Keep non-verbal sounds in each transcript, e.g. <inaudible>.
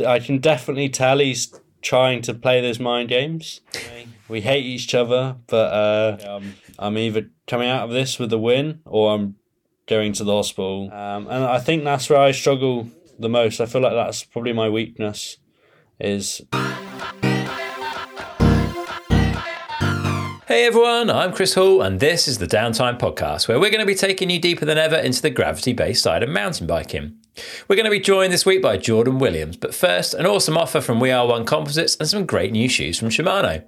I can definitely tell he's trying to play those mind games. We hate each other, but uh, um, I'm either coming out of this with a win or I'm going to the hospital. Um, and I think that's where I struggle the most. I feel like that's probably my weakness. Is Hey everyone, I'm Chris Hall, and this is the Downtime Podcast, where we're going to be taking you deeper than ever into the gravity based side of mountain biking. We're going to be joined this week by Jordan Williams, but first, an awesome offer from We Are One Composites and some great new shoes from Shimano.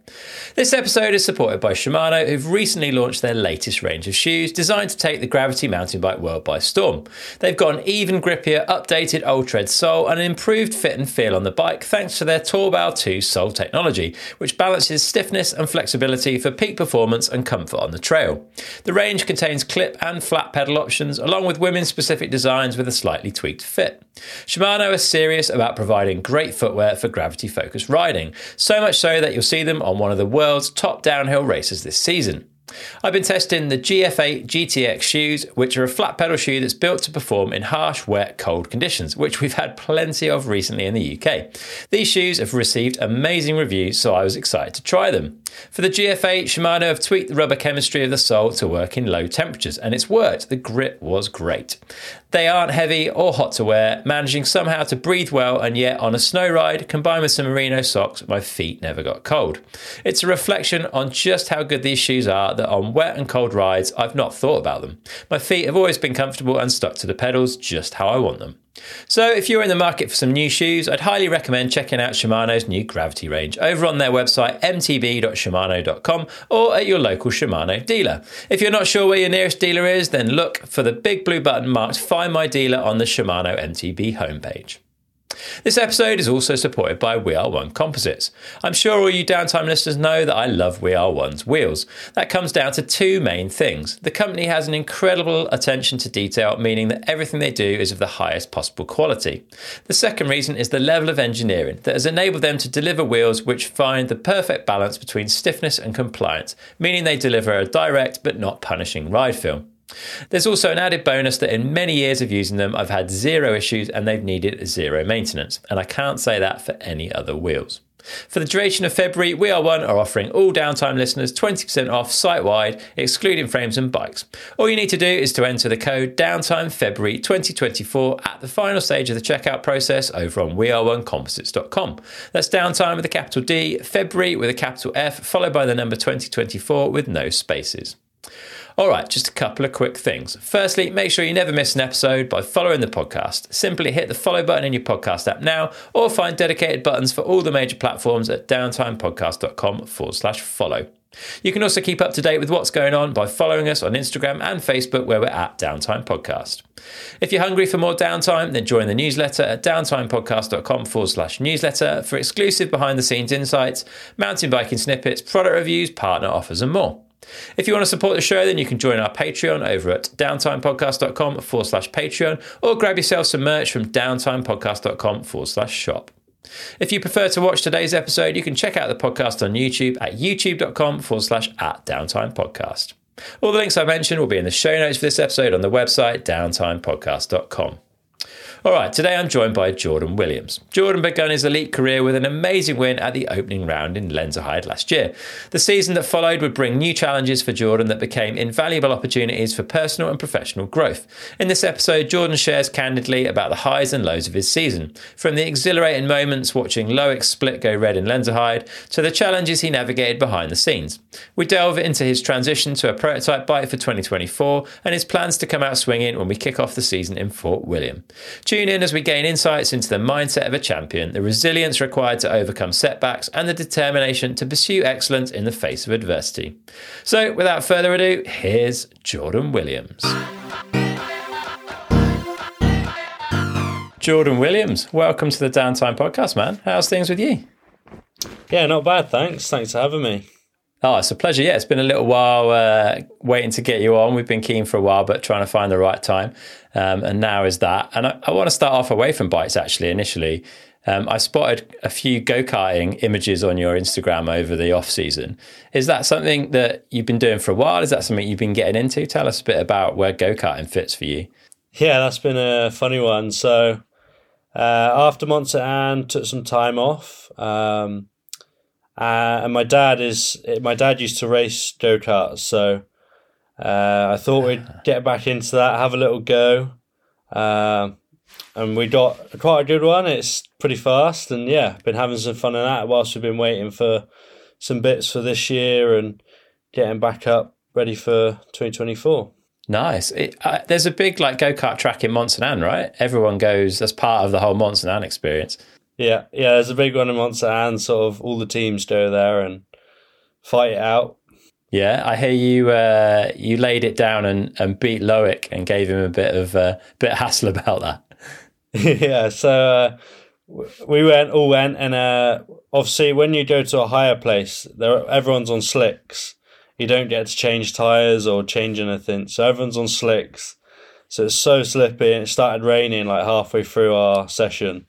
This episode is supported by Shimano, who've recently launched their latest range of shoes designed to take the gravity mountain bike world by storm. They've got an even grippier, updated Ultread sole and an improved fit and feel on the bike thanks to their Torbal 2 sole technology, which balances stiffness and flexibility for peak performance and comfort on the trail. The range contains clip and flat pedal options, along with women's specific designs with a slightly tweaked fit. Shimano are serious about providing great footwear for gravity focused riding, so much so that you'll see them on one of the world's top downhill races this season. I've been testing the GF8 GTX shoes, which are a flat pedal shoe that's built to perform in harsh, wet, cold conditions, which we've had plenty of recently in the UK. These shoes have received amazing reviews, so I was excited to try them. For the GF8, Shimano have tweaked the rubber chemistry of the sole to work in low temperatures, and it's worked. The grip was great. They aren't heavy or hot to wear, managing somehow to breathe well, and yet on a snow ride, combined with some merino socks, my feet never got cold. It's a reflection on just how good these shoes are that on wet and cold rides, I've not thought about them. My feet have always been comfortable and stuck to the pedals just how I want them. So, if you're in the market for some new shoes, I'd highly recommend checking out Shimano's new Gravity range over on their website mtb.shimano.com or at your local Shimano dealer. If you're not sure where your nearest dealer is, then look for the big blue button marked Find My Dealer on the Shimano MTB homepage. This episode is also supported by We Are One Composites. I'm sure all you downtime listeners know that I love We Are One's wheels. That comes down to two main things. The company has an incredible attention to detail, meaning that everything they do is of the highest possible quality. The second reason is the level of engineering that has enabled them to deliver wheels which find the perfect balance between stiffness and compliance, meaning they deliver a direct but not punishing ride feel. There's also an added bonus that in many years of using them, I've had zero issues and they've needed zero maintenance. And I can't say that for any other wheels. For the duration of February, We Are One are offering all downtime listeners 20% off site wide, excluding frames and bikes. All you need to do is to enter the code Downtime February 2024 at the final stage of the checkout process over on weareonecomposites.com. That's downtime with a capital D, February with a capital F, followed by the number 2024 with no spaces. All right, just a couple of quick things. Firstly, make sure you never miss an episode by following the podcast. Simply hit the follow button in your podcast app now or find dedicated buttons for all the major platforms at downtimepodcast.com forward slash follow. You can also keep up to date with what's going on by following us on Instagram and Facebook, where we're at Downtime Podcast. If you're hungry for more downtime, then join the newsletter at downtimepodcast.com forward slash newsletter for exclusive behind the scenes insights, mountain biking snippets, product reviews, partner offers, and more. If you want to support the show, then you can join our Patreon over at downtimepodcast.com forward slash Patreon or grab yourself some merch from downtimepodcast.com forward slash shop. If you prefer to watch today's episode, you can check out the podcast on YouTube at youtube.com forward slash at downtime podcast. All the links I mentioned will be in the show notes for this episode on the website downtimepodcast.com. All right, today I'm joined by Jordan Williams. Jordan began his elite career with an amazing win at the opening round in Lenzerheide last year. The season that followed would bring new challenges for Jordan that became invaluable opportunities for personal and professional growth. In this episode, Jordan shares candidly about the highs and lows of his season, from the exhilarating moments watching Loic split go red in Lenzerheide to the challenges he navigated behind the scenes. We delve into his transition to a prototype bike for 2024 and his plans to come out swinging when we kick off the season in Fort William. Tune in as we gain insights into the mindset of a champion, the resilience required to overcome setbacks, and the determination to pursue excellence in the face of adversity. So, without further ado, here's Jordan Williams. Jordan Williams, welcome to the Downtime Podcast, man. How's things with you? Yeah, not bad, thanks. Thanks for having me. Oh, it's a pleasure. Yeah, it's been a little while uh, waiting to get you on. We've been keen for a while, but trying to find the right time. Um, and now is that. And I, I, want to start off away from bikes, actually, initially. Um, I spotted a few go karting images on your Instagram over the off season. Is that something that you've been doing for a while? Is that something you've been getting into? Tell us a bit about where go karting fits for you. Yeah, that's been a funny one. So, Uh, after Mont-Sainte-Anne, took some time off. Um, uh, and my dad is my dad used to race go karts, so uh, I thought we'd get back into that, have a little go, uh, and we got quite a good one. It's pretty fast, and yeah, been having some fun in that whilst we've been waiting for some bits for this year and getting back up ready for 2024. Nice. It, uh, there's a big like go kart track in Mont-Sainte-Anne, right? Everyone goes as part of the whole Mont-Sainte-Anne experience. Yeah, yeah. There's a big one in Mont-Sainte-Anne, sort of all the teams go there and fight it out. Yeah, I hear you. Uh, you laid it down and, and beat Loic and gave him a bit of uh, bit of hassle <laughs> about that. <laughs> yeah, so uh, we went, all went, and uh, obviously when you go to a higher place, there everyone's on slicks. You don't get to change tires or change anything, so everyone's on slicks. So it's so slippy, and it started raining like halfway through our session.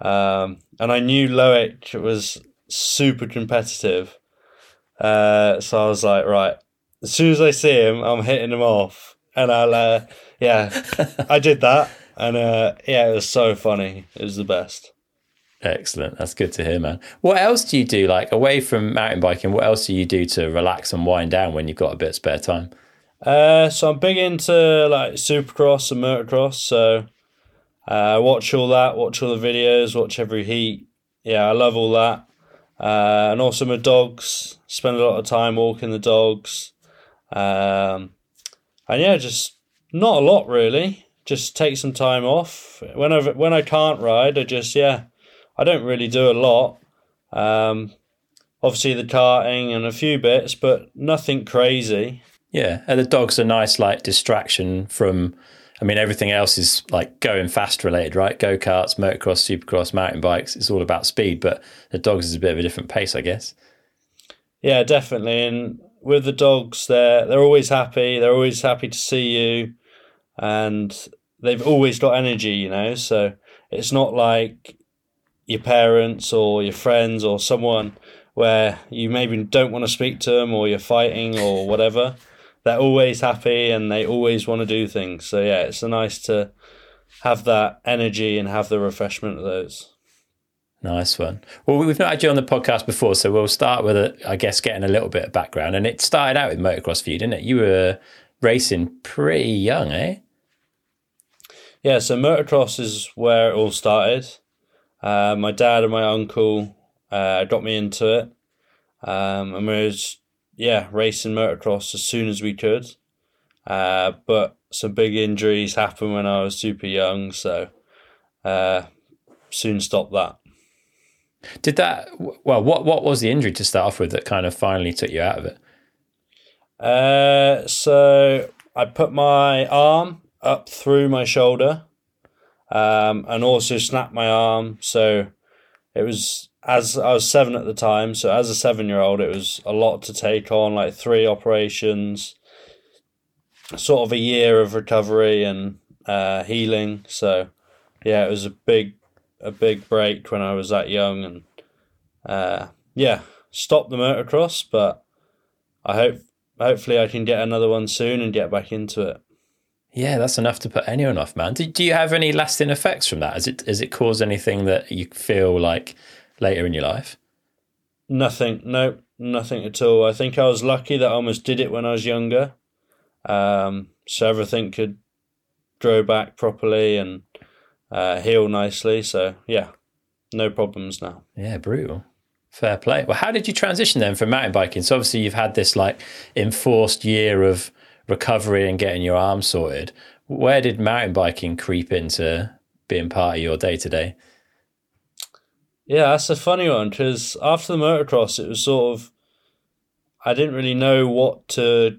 Um, and I knew Loic was super competitive, uh, so I was like, right, as soon as I see him, I'm hitting him off, and I'll, uh, yeah, I did that and uh, yeah, it was so funny. It was the best. Excellent. That's good to hear, man. What else do you do, like away from mountain biking? What else do you do to relax and wind down when you've got a bit of spare time? Uh, so I'm big into like supercross and motocross. So uh, watch all that, watch all the videos, watch every heat. Yeah, I love all that. Uh, and also my dogs. Spend a lot of time walking the dogs. Um, and yeah, just not a lot really just take some time off. When I when I can't ride, I just yeah, I don't really do a lot. Um, obviously the karting and a few bits, but nothing crazy. Yeah, and the dog's are nice like distraction from. I mean, everything else is like going fast related, right? Go karts, motocross, supercross, mountain bikes. It's all about speed, but the dogs is a bit of a different pace, I guess. Yeah, definitely. And with the dogs, they're they're always happy. They're always happy to see you, and they've always got energy, you know. So it's not like your parents or your friends or someone where you maybe don't want to speak to them or you're fighting or whatever. They're always happy and they always want to do things. So yeah, it's nice to have that energy and have the refreshment of those. Nice one. Well, we've not had you on the podcast before, so we'll start with, a, I guess, getting a little bit of background. And it started out with motocross for you, didn't it? You were racing pretty young, eh? yeah, so motocross is where it all started. Uh, my dad and my uncle uh, got me into it, um, and we was yeah racing motocross as soon as we could. Uh, but some big injuries happened when I was super young, so uh, soon stopped that. Did that? Well, what what was the injury to start off with that kind of finally took you out of it? Uh, so I put my arm up through my shoulder um, and also snapped my arm. So it was as I was seven at the time. So as a seven year old, it was a lot to take on, like three operations, sort of a year of recovery and uh, healing. So yeah, it was a big a big break when I was that young, and uh, yeah, stopped the motocross, but I hope hopefully I can get another one soon and get back into it. Yeah, that's enough to put anyone off, man. Do, do you have any lasting effects from that? Has it has it caused anything that you feel like later in your life? Nothing. No, nothing at all. I think I was lucky that I almost did it when I was younger, um, so everything could grow back properly and uh, heal nicely. So yeah, no problems now. Yeah, brutal. Fair play. Well, how did you transition then from mountain biking? So obviously you've had this like enforced year of recovery and getting your arm sorted, where did mountain biking creep into being part of your day to day? Yeah, that's a funny one because after the motocross, it was sort of I didn't really know what to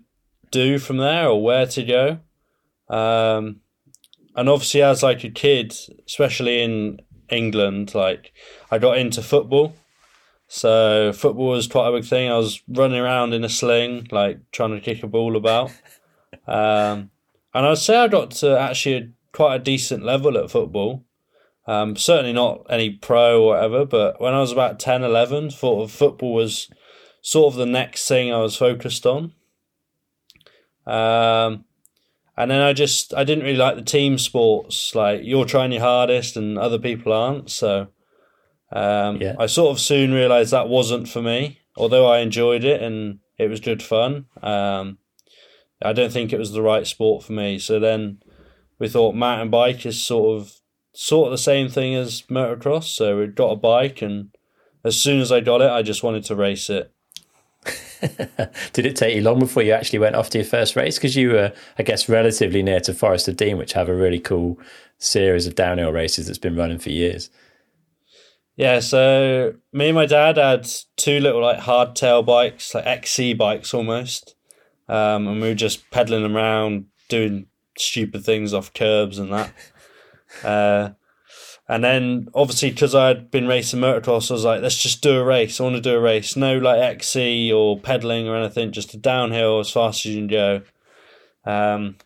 do from there or where to go. Um, and obviously, as like a kid, especially in England, like I got into football. So football was quite a big thing. I was running around in a sling, like trying to kick a ball about. <laughs> Um, and I'd say I got to actually a, quite a decent level at football. Um, certainly not any pro or whatever, but when I was about 10, 11, thought of football was sort of the next thing I was focused on. Um, and then I just I didn't really like the team sports. Like you're trying your hardest and other people aren't. So um, Yeah. I sort of soon realised that wasn't for me. Although I enjoyed it and it was good fun, um, I don't think it was the right sport for me. So then we thought mountain bike is sort of sort of the same thing as motocross. So we got a bike, and as soon as I got it, I just wanted to race it. <laughs> Did it take you long before you actually went off to your first race? Because you were, I guess, relatively near to Forest of Dean, which have a really cool series of downhill races that's been running for years. Yeah, so me and my dad had two little like hardtail bikes, like XC bikes almost, um, and we were just pedaling around, doing stupid things off curbs and that. <laughs> Uh, and then obviously because I'd been racing motocross, I was like, let's just do a race. I want to do a race. No like XC or pedaling or anything, just a downhill as fast as you can go. Um,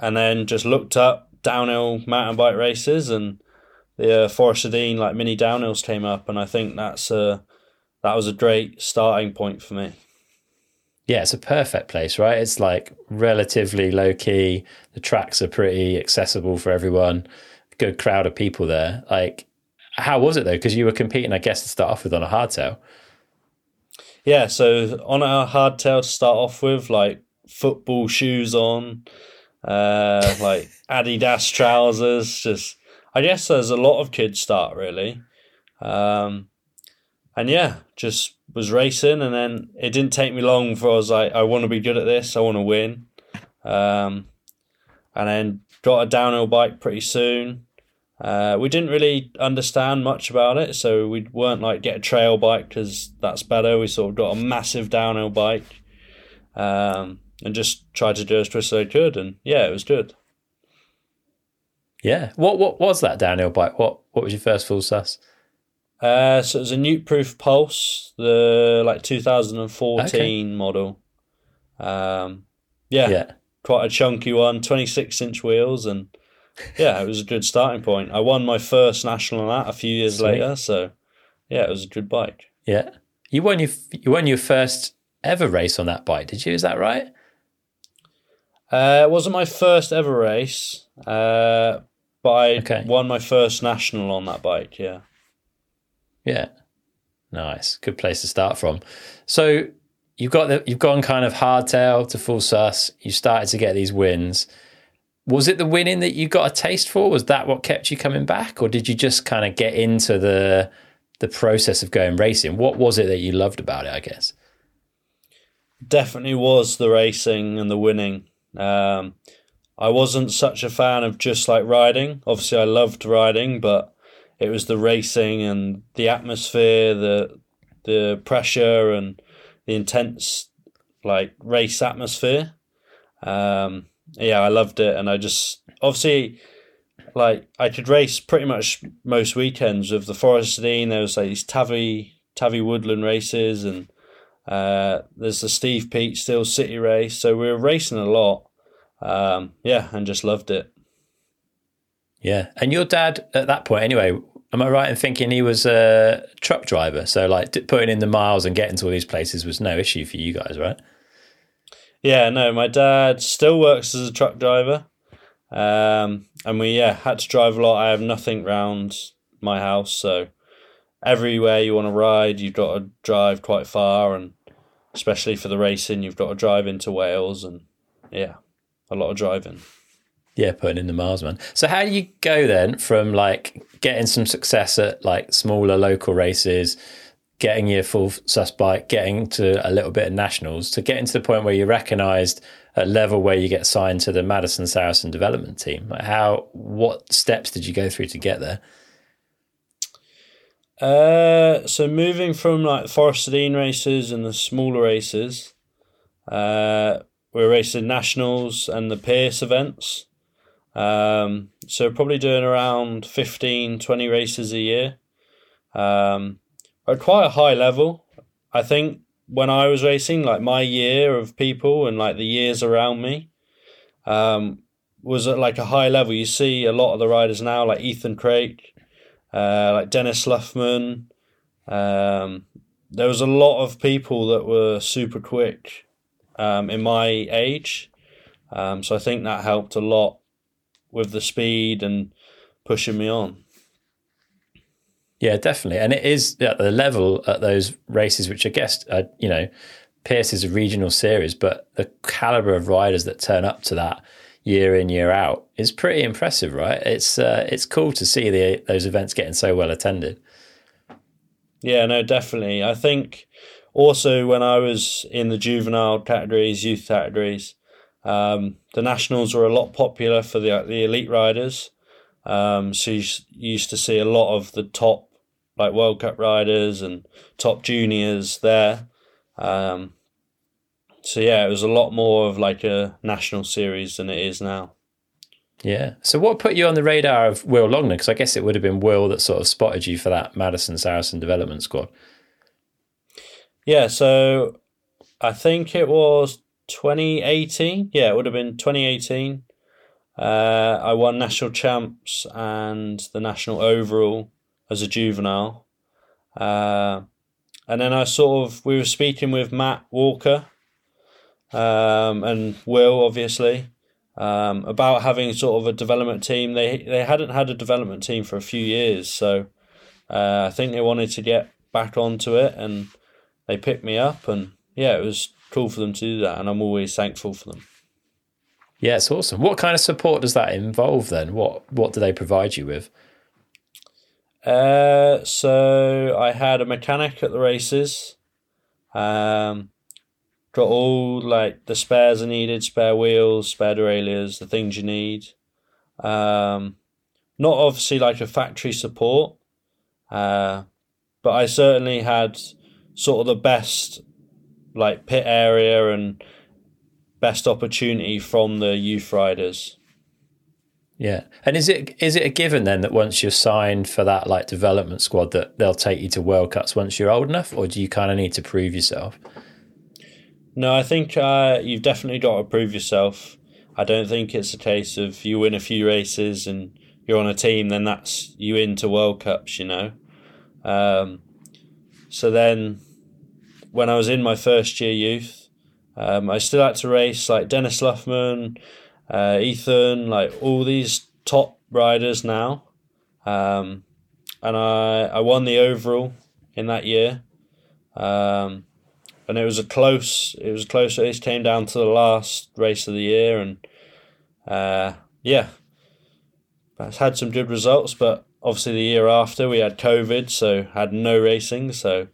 and then just looked up downhill mountain bike races and the uh, Forest Dean like mini downhills came up, and I think that's a that was a great starting point for me. Yeah, it's a perfect place, right? It's like relatively low key. The tracks are pretty accessible for everyone. Good crowd of people there. Like, how was it though? Because you were competing, I guess, to start off with on a hardtail. Yeah, so on a hardtail to start off with, like football shoes on, uh, <laughs> like Adidas trousers. Just, I guess there's a lot of kids start really, um, and yeah, just was racing, and then it didn't take me long for I was like, I want to be good at this. I want to win, um, and then got a downhill bike pretty soon. Uh, we didn't really understand much about it, so we weren't like get a trail bike because that's better. We sort of got a massive downhill bike, um, and just tried to do as best as I could, and yeah, it was good. Yeah. What what was that downhill bike? What what was your first full sus? Uh, so it was a Nukeproof Pulse, the like 2014 Okay. model. Um, yeah, Yeah. quite a chunky one, 26 inch wheels, and yeah, it was a good starting point. I won my first national on that a few years Sweet. later, so yeah, it was a good bike. Yeah. You won your you won your first ever race on that bike, did you? Is that right? Uh, it wasn't my first ever race, uh, but I Okay. won my first national on that bike. Yeah. Yeah. Nice. Good place to start from. So you've got the you've gone kind of hardtail to full sus. You started to get these wins. Was it the winning that you got a taste for? Was that what kept you coming back, or did you just kind of get into the the process of going racing? What was it that you loved about it? I guess. definitely was the racing and the winning. Um, I wasn't such a fan of just like riding. Obviously, I loved riding, but it was the racing and the atmosphere, the the pressure and the intense like race atmosphere. Um, yeah, I loved it, and I just obviously like I could race pretty much most weekends with the Forest Dean. There was like these Tavi Tavi Woodland races and uh, there's the Steve Pete Steel City race. So we were racing a lot. Um, yeah, and just loved it. Yeah. And your dad at that point, anyway, am I right in thinking he was a truck driver? So like putting in the miles and getting to all these places was no issue for you guys, right? Yeah, no, my dad still works as a truck driver. Um, and we yeah had to drive a lot. I have nothing round my house, so everywhere you want to ride, you've got to drive quite far, and especially for the racing, you've got to drive into Wales, and yeah, a lot of driving. Yeah, putting in the miles, man. So how do you go then from like getting some success at like smaller local races, getting your full sus bike, getting to a little bit of nationals, to getting to the point where you're recognised at level where you get signed to the Madison Saracen development team? Like how what steps did you go through to get there? Uh, so moving from like Forest Dean races and the smaller races, uh, we're racing nationals and the Pearce events. Um, so probably doing around 15, 20 races a year. Um, at quite a high level. I think when I was racing, like my year of people and like the years around me, um, was at like a high level. You see a lot of the riders now, like Ethan Craik, uh, like Dennis Luffman. Um, there was a lot of people that were super quick um, in my age. Um, so I think that helped a lot with the speed and pushing me on. Yeah, definitely. And it is at the level at those races, which I guess, uh, you know, Pearce is a regional series, but the caliber of riders that turn up to that year in year out is pretty impressive, right? It's uh, it's cool to see the those events getting so well attended. Yeah, no, definitely. I think also when I was in the juvenile categories, youth categories, um, the nationals were a lot popular for the the elite riders. Um, so you used to see a lot of the top like World Cup riders and top juniors there. Um, so yeah, it was a lot more of like a national series than it is now. Yeah. So what put you on the radar of Will Longden? Because I guess it would have been Will that sort of spotted you for that Madison Saracen development squad. Yeah. So I think it was 2018. Yeah, it would have been 2018. Uh, I won national champs and the national overall as a juvenile. Uh, and then I sort of, we were speaking with Matt Walker um, and Will, obviously, um, about having sort of a development team. They they hadn't had a development team for a few years, so uh, I think they wanted to get back onto it, and they picked me up, and yeah, it was cool for them to do that, and I'm always thankful for them. Yeah, it's awesome. What kind of support does that involve then? What what do they provide you with? Uh, so I had a mechanic at the races. Um, got all like the spares I needed, spare wheels, spare derailleurs, the things you need. Um, not obviously like a factory support, uh, but I certainly had sort of the best like pit area and best opportunity from the youth riders. Yeah, and is it is it a given then that once you're signed for that like development squad that they'll take you to World Cups once you're old enough, or do you kind of need to prove yourself? No, I think uh, you've definitely got to prove yourself. I don't think it's a case of you win a few races and you're on a team, then that's you into World Cups, you know. Um, so then, when I was in my first year youth, um, I still had to race like Dennis Luffman, uh, Ethan, like all these top riders now. Um, and I, I won the overall in that year. Um, and it was a close. It was a close race. Came down to the last race of the year, and uh, yeah, had some good results. But obviously, the year after we had COVID, so had no racing. So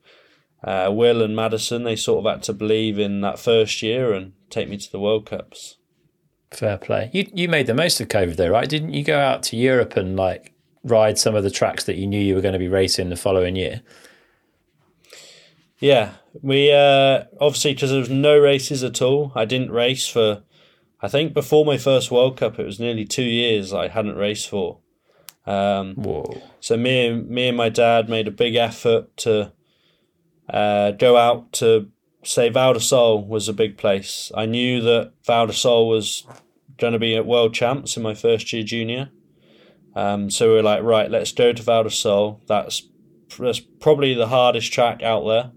uh, Will and Madison they sort of had to believe in that first year and take me to the World Cups. Fair play. You you made the most of COVID though, right? Didn't you go out to Europe and like ride some of the tracks that you knew you were going to be racing the following year? Yeah, we uh, obviously because there was no races at all. I didn't race for, I think before my first World Cup, it was nearly two years I hadn't raced for. Um, Whoa! So me and me and my dad made a big effort to uh, go out to say Val di Sole was a big place. I knew that Val di Sole was going to be at World Champs in my first year junior. Um, so we were like, right, let's go to Val di Sole. That's that's probably the hardest track out there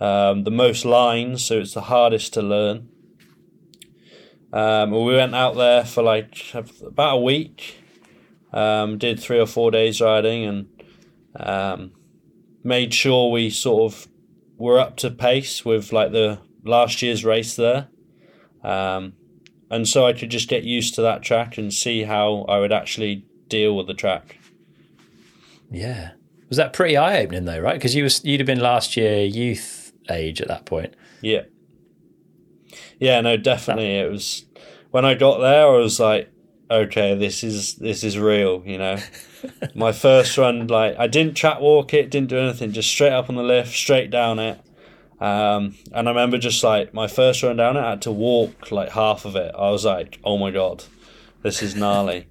um, the most lines, so it's the hardest to learn. Um, we went out there for like about a week, um, did three or four days riding, and um, made sure we sort of were up to pace with like the last year's race there. Um, and so I could just get used to that track and see how I would actually deal with the track. Yeah. Was that pretty eye opening though, right? Because you was you'd have been last year youth age at that point. Yeah. Yeah, no, definitely. It was when I got there, I was like, okay, this is this is real. You know, my first run, like I didn't track walk it, didn't do anything, just straight up on the lift, straight down it. Um, and I remember just like my first run down it, I had to walk like half of it. I was like, oh my god, this is gnarly.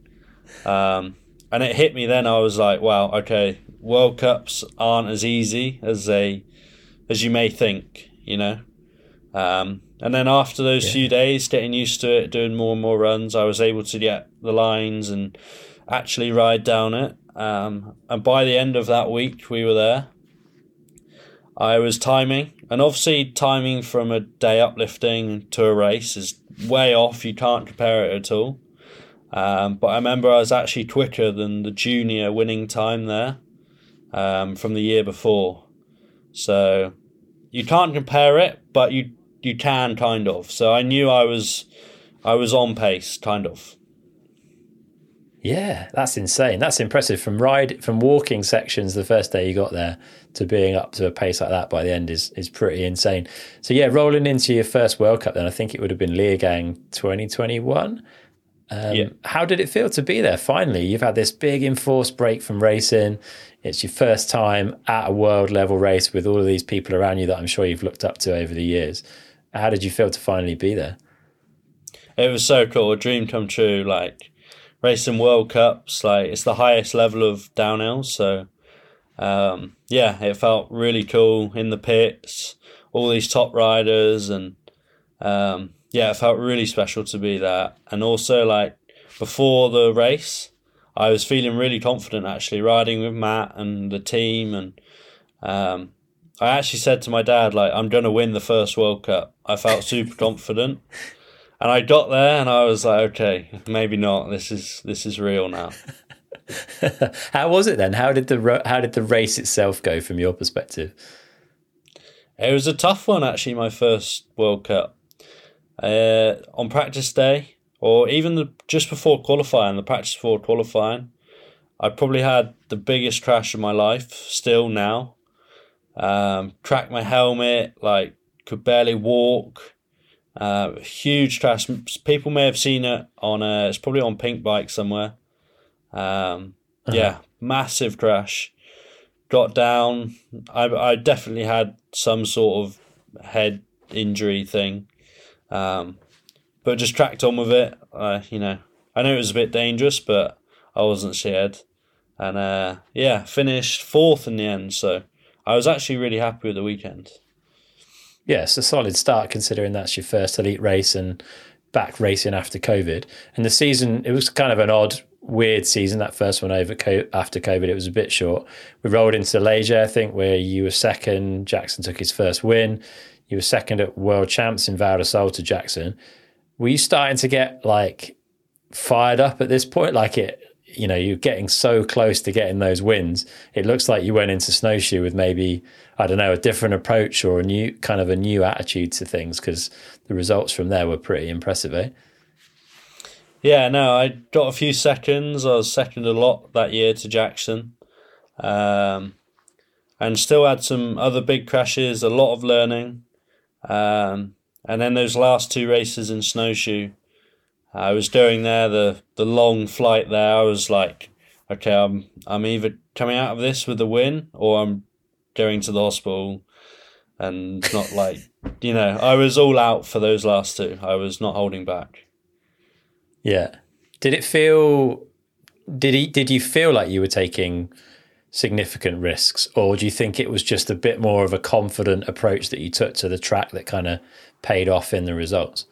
um, and it hit me then. I was like, wow, okay, World Cups aren't as easy as they as you may think, you know. Um, and then after those yeah. few days, getting used to it, doing more and more runs, I was able to get the lines and actually ride down it. Um, and by the end of that week, we were there. I was timing, and obviously timing from a day uplifting to a race is way off. You can't compare it at all. Um, but I remember I was actually quicker than the junior winning time there um, from the year before. So you can't compare it, but you you can kind of. So I knew I was I was on pace, kind of. Yeah, that's insane. That's impressive. From ride from walking sections the first day you got there to being up to a pace like that by the end is is pretty insane. So yeah, rolling into your first World Cup then I think it would have been Leogang 2021. Um, yeah. How did it feel to be there? Finally, you've had this big enforced break from racing. It's your first time at a world level race with all of these people around you that I'm sure you've looked up to over the years. How did you feel to finally be there? It was so cool, a dream come true. Like racing World Cups, like it's the highest level of downhill. So um, yeah, it felt really cool in the pits, all these top riders, and um, yeah, it felt really special to be there. And also like before the race, I was feeling really confident actually riding with Matt and the team, and um, I actually said to my dad like I'm gonna win the first World Cup. I felt super <laughs> confident. And I got there and I was like, okay, maybe not. This is this is real now. <laughs> how was it then? How did the how did the race itself go from your perspective? It was a tough one actually. My first World Cup uh, on practice day, or even the just before qualifying, the practice before qualifying, I probably had the biggest crash of my life. Still now, um, cracked my helmet, like could barely walk. Uh, huge crash. People may have seen it on a. It's probably on Pinkbike somewhere. Um, uh-huh. Yeah, massive crash. Got down. I I definitely had some sort of head injury thing, um, but just tracked on with it. Uh, you know, I know it was a bit dangerous, but I wasn't scared. And uh, yeah, finished fourth in the end. So I was actually really happy with the weekend yeah, a solid start considering that's your first elite race and back racing after COVID. And the season, it was kind of an odd, weird season. That first one over after COVID, it was a bit short. We rolled into Les Gets, I think, where you were second. Jackson took his first win. You were second at World Champs in Val di Sole to Jackson. Were you starting to get like fired up at this point? Like it, you know, you're getting so close to getting those wins. It looks like you went into snowshoe with maybe I don't know, a different approach or a new kind of a new attitude to things because the results from there were pretty impressive, eh? Yeah, no, I got a few seconds. I was second a lot that year to Jackson. Um, and still had some other big crashes, a lot of learning. Um, and then those last two races in snowshoe, I was doing there the the long flight there. I was like, okay, I'm I'm either coming out of this with a win or I'm going to the hospital. And not like <laughs> you know i was all out for those last two. I was not holding back. Yeah. Did it feel did he did you feel like you were taking significant risks? Or do you think it was just a bit more of a confident approach that you took to the track that kind of paid off in the results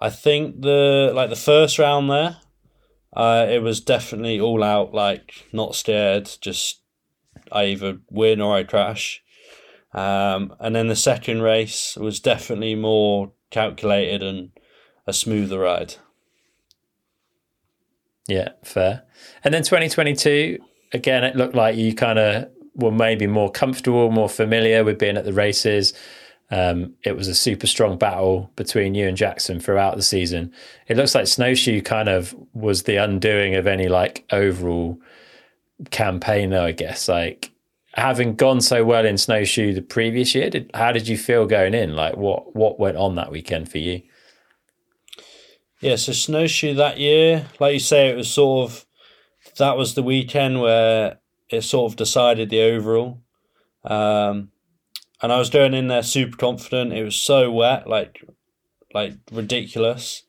i think the like the first round there uh, it was definitely all out like not scared just I either win or I crash. Um, and then the second race was definitely more calculated and a smoother ride. Yeah, fair. And then 2022, again, it looked like you kind of were maybe more comfortable, more familiar with being at the races. Um, it was a super strong battle between you and Jackson throughout the season. It looks like Snowshoe kind of was the undoing of any like overall campaign though, I guess. Like having gone so well in snowshoe the previous year, did, how did you feel going in? Like what what went on that weekend for you? Yeah, so snowshoe that year, like you say, it was sort of that was the weekend where it sort of decided the overall. Um, and I was going in there super confident. It was so wet, like like ridiculous.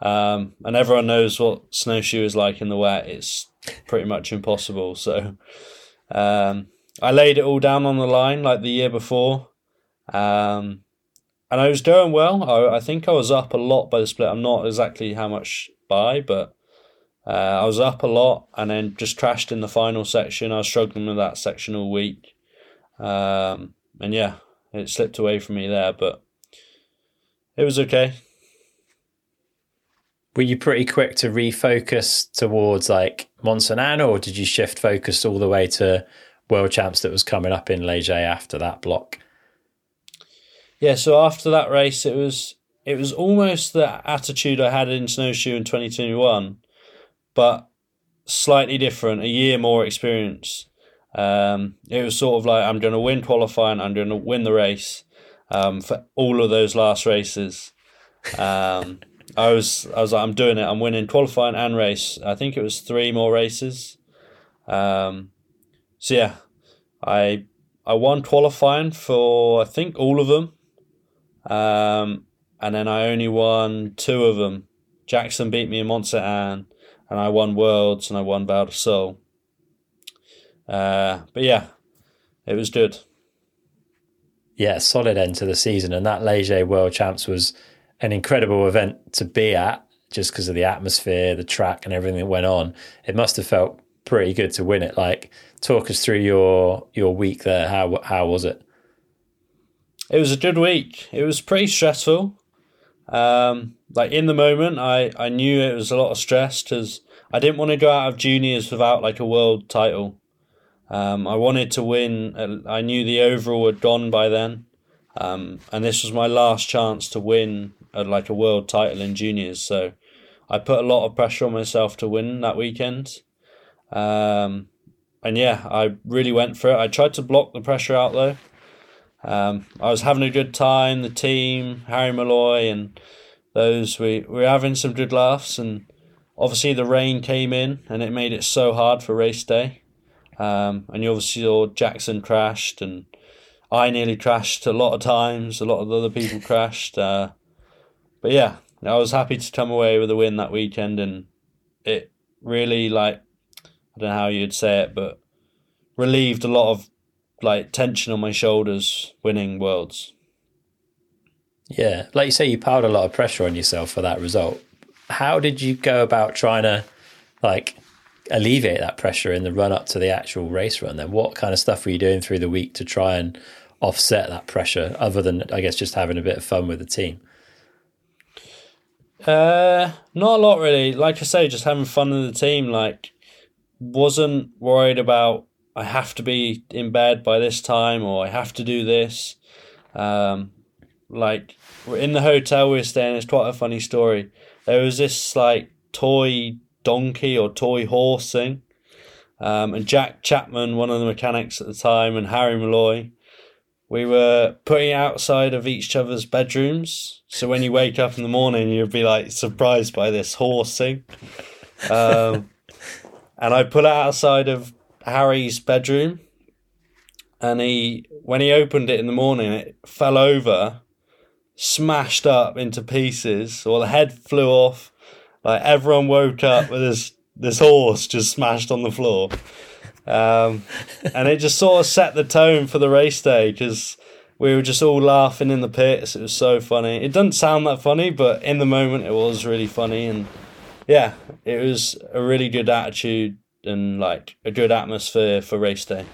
Um, and everyone knows what snowshoe is like in the wet. It's pretty much impossible. So um, I laid it all down on the line like the year before. Um, and I was doing well. I, I, think I was up a lot by the split. I'm not exactly how much by, but uh, I was up a lot and then just crashed in the final section. I was struggling with that section all week. Um, and yeah, it slipped away from me there, but it was okay. Were you pretty quick to refocus towards like Mont or did you shift focus all the way to world champs that was coming up in Les Gets after that block? Yeah, so after that race, it was it was almost the attitude I had in snowshoe in 2021, but slightly different, a year more experience. Um, it was sort of like I'm going to win qualifying, I'm going to win the race um, for all of those last races. Um, <laughs> I was I was like I'm doing it. I'm winning qualifying and race. I think it was three more races. Um, so yeah, I I won qualifying for I think all of them. Um, and then I only won two of them. Jackson beat me in Mont Saint and I won Worlds and I won Val Sol. Uh, but yeah, it was good. Yeah, solid end to the season, and that Les Gets World Champs was an incredible event to be at, just because of the atmosphere, the track, and everything that went on. It must have felt pretty good to win it. Like, talk us through your your week there. How how was it? It was a good week. It was pretty stressful. Um, like in the moment, I, I knew it was a lot of stress because I didn't want to go out of juniors without like a world title. Um, I wanted to win. I knew the overall had gone by then, um, and this was my last chance to win a, like a world title in juniors. So I put a lot of pressure on myself to win that weekend. Um, and yeah, I really went for it. I tried to block the pressure out though. Um, I was having a good time. The team, Harry Molloy, and those we, we were having some good laughs. And obviously, the rain came in and it made it so hard for race day. Um, and you obviously saw Jackson crashed, and I nearly crashed a lot of times. A lot of other people <laughs> crashed. Uh, but yeah, I was happy to come away with a win that weekend, and it really like I don't know how you'd say it, but relieved a lot of like tension on my shoulders winning worlds. Yeah, like you say, you piled a lot of pressure on yourself for that result. How did you go about trying to like alleviate that pressure in the run up to the actual race run? Then, what kind of stuff were you doing through the week to try and offset that pressure, other than I guess just having a bit of fun with the team? Uh, not a lot really. Like I say, just having fun with the team. Like, wasn't worried about I have to be in bed by this time or I have to do this. Um, like we're in the hotel we are staying. It's quite a funny story. There was this like toy donkey or toy horse thing, um, and Jack Chapman, one of the mechanics at the time, and Harry Molloy, we were putting outside of each other's bedrooms. So when you wake up in the morning, you'd be like surprised by this horse thing. Um, <laughs> and I put it outside of Harry's bedroom, and he when he opened it in the morning, it fell over, smashed up into pieces, or the head flew off. Like everyone woke up with this this horse just smashed on the floor, um, and it just sort of set the tone for the race day because we were just all laughing in the pits. It was so funny. It doesn't sound that funny, but in the moment, it was really funny and yeah, it was a really good attitude and like a good atmosphere for race day.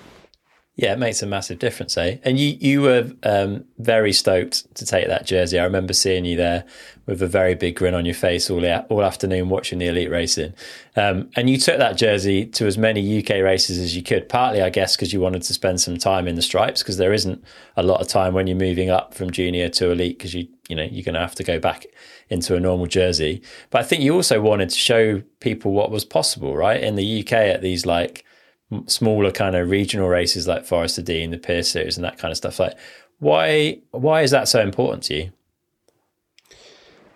Yeah, it makes a massive difference, eh? And you you were um, very stoked to take that jersey. I remember seeing you there with a very big grin on your face all all afternoon watching the elite racing. Um, and you took that jersey to as many UK races as you could. Partly, I guess, because you wanted to spend some time in the stripes, because there isn't a lot of time when you're moving up from junior to elite, because you you know you're going to have to go back into a normal jersey. But I think you also wanted to show people what was possible, right? In the UK at these like smaller kind of regional races like Forest of Dean, the Pearce Series, and that kind of stuff. Like, why why is that so important to you?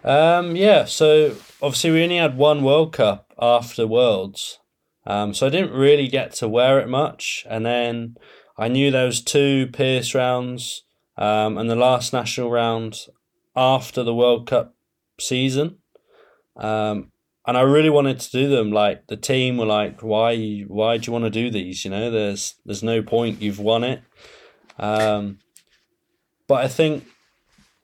Um, yeah, so obviously we only had one World Cup after Worlds, um, so I didn't really get to wear it much. And then I knew there was two Pearce rounds, um, and the last national round after the World Cup season. Um, and I really wanted to do them. Like the team were like, "Why? Why do you want to do these? You know, there's there's no point. You've won it." Um, but I think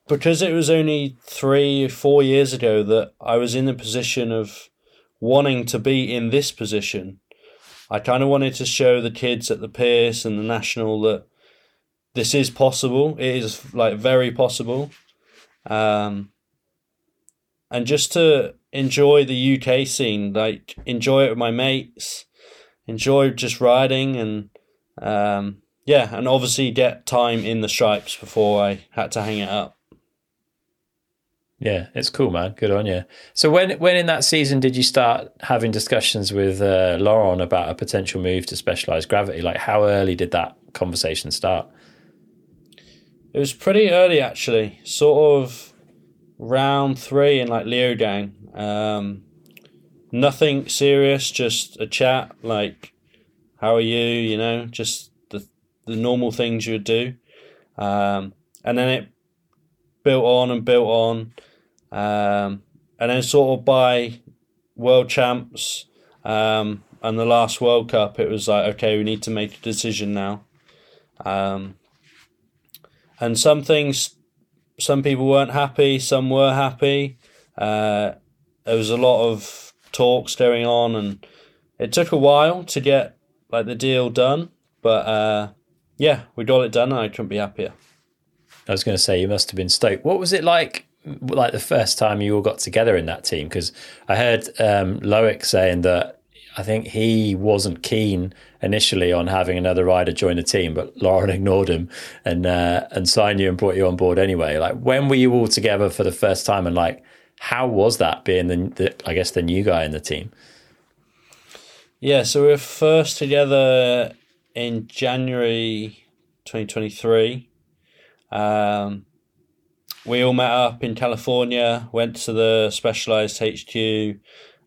because it was only three, four years ago that I was in the position of wanting to be in this position, I kind of wanted to show the kids at the Pearce and the National that this is possible. It is like very possible. Um, and just to enjoy the UK scene, like enjoy it with my mates, enjoy just riding and um, yeah, and obviously get time in the stripes before I had to hang it up. Yeah, it's cool, man. Good on you. So when when in that season did you start having discussions with uh, Laurent about a potential move to specialized gravity? Like, how early did that conversation start? It was pretty early, actually. Sort of round three in like Leogang. Um, nothing serious, just a chat. Like, how are you? You know, just the the normal things you would do. Um, and then it built on and built on. Um, and then sort of by world champs um, and the last World Cup, it was like, okay, we need to make a decision now. Um, and some things, some people weren't happy, some were happy. Uh, there was a lot of talks going on, and it took a while to get like the deal done. But uh, yeah, we got it done, and I couldn't be happier. I was going to say you must have been stoked. What was it like? Like the first time you all got together in that team? Because I heard um, Loic saying that I think he wasn't keen initially on having another rider join the team, but Laurent <laughs> ignored him and uh, and signed you and brought you on board anyway. Like when were you all together for the first time, and like how was that being the, the I guess the new guy in the team? Yeah, so we were first together in January 2023. Um, we all met up in California, went to the specialized HQ,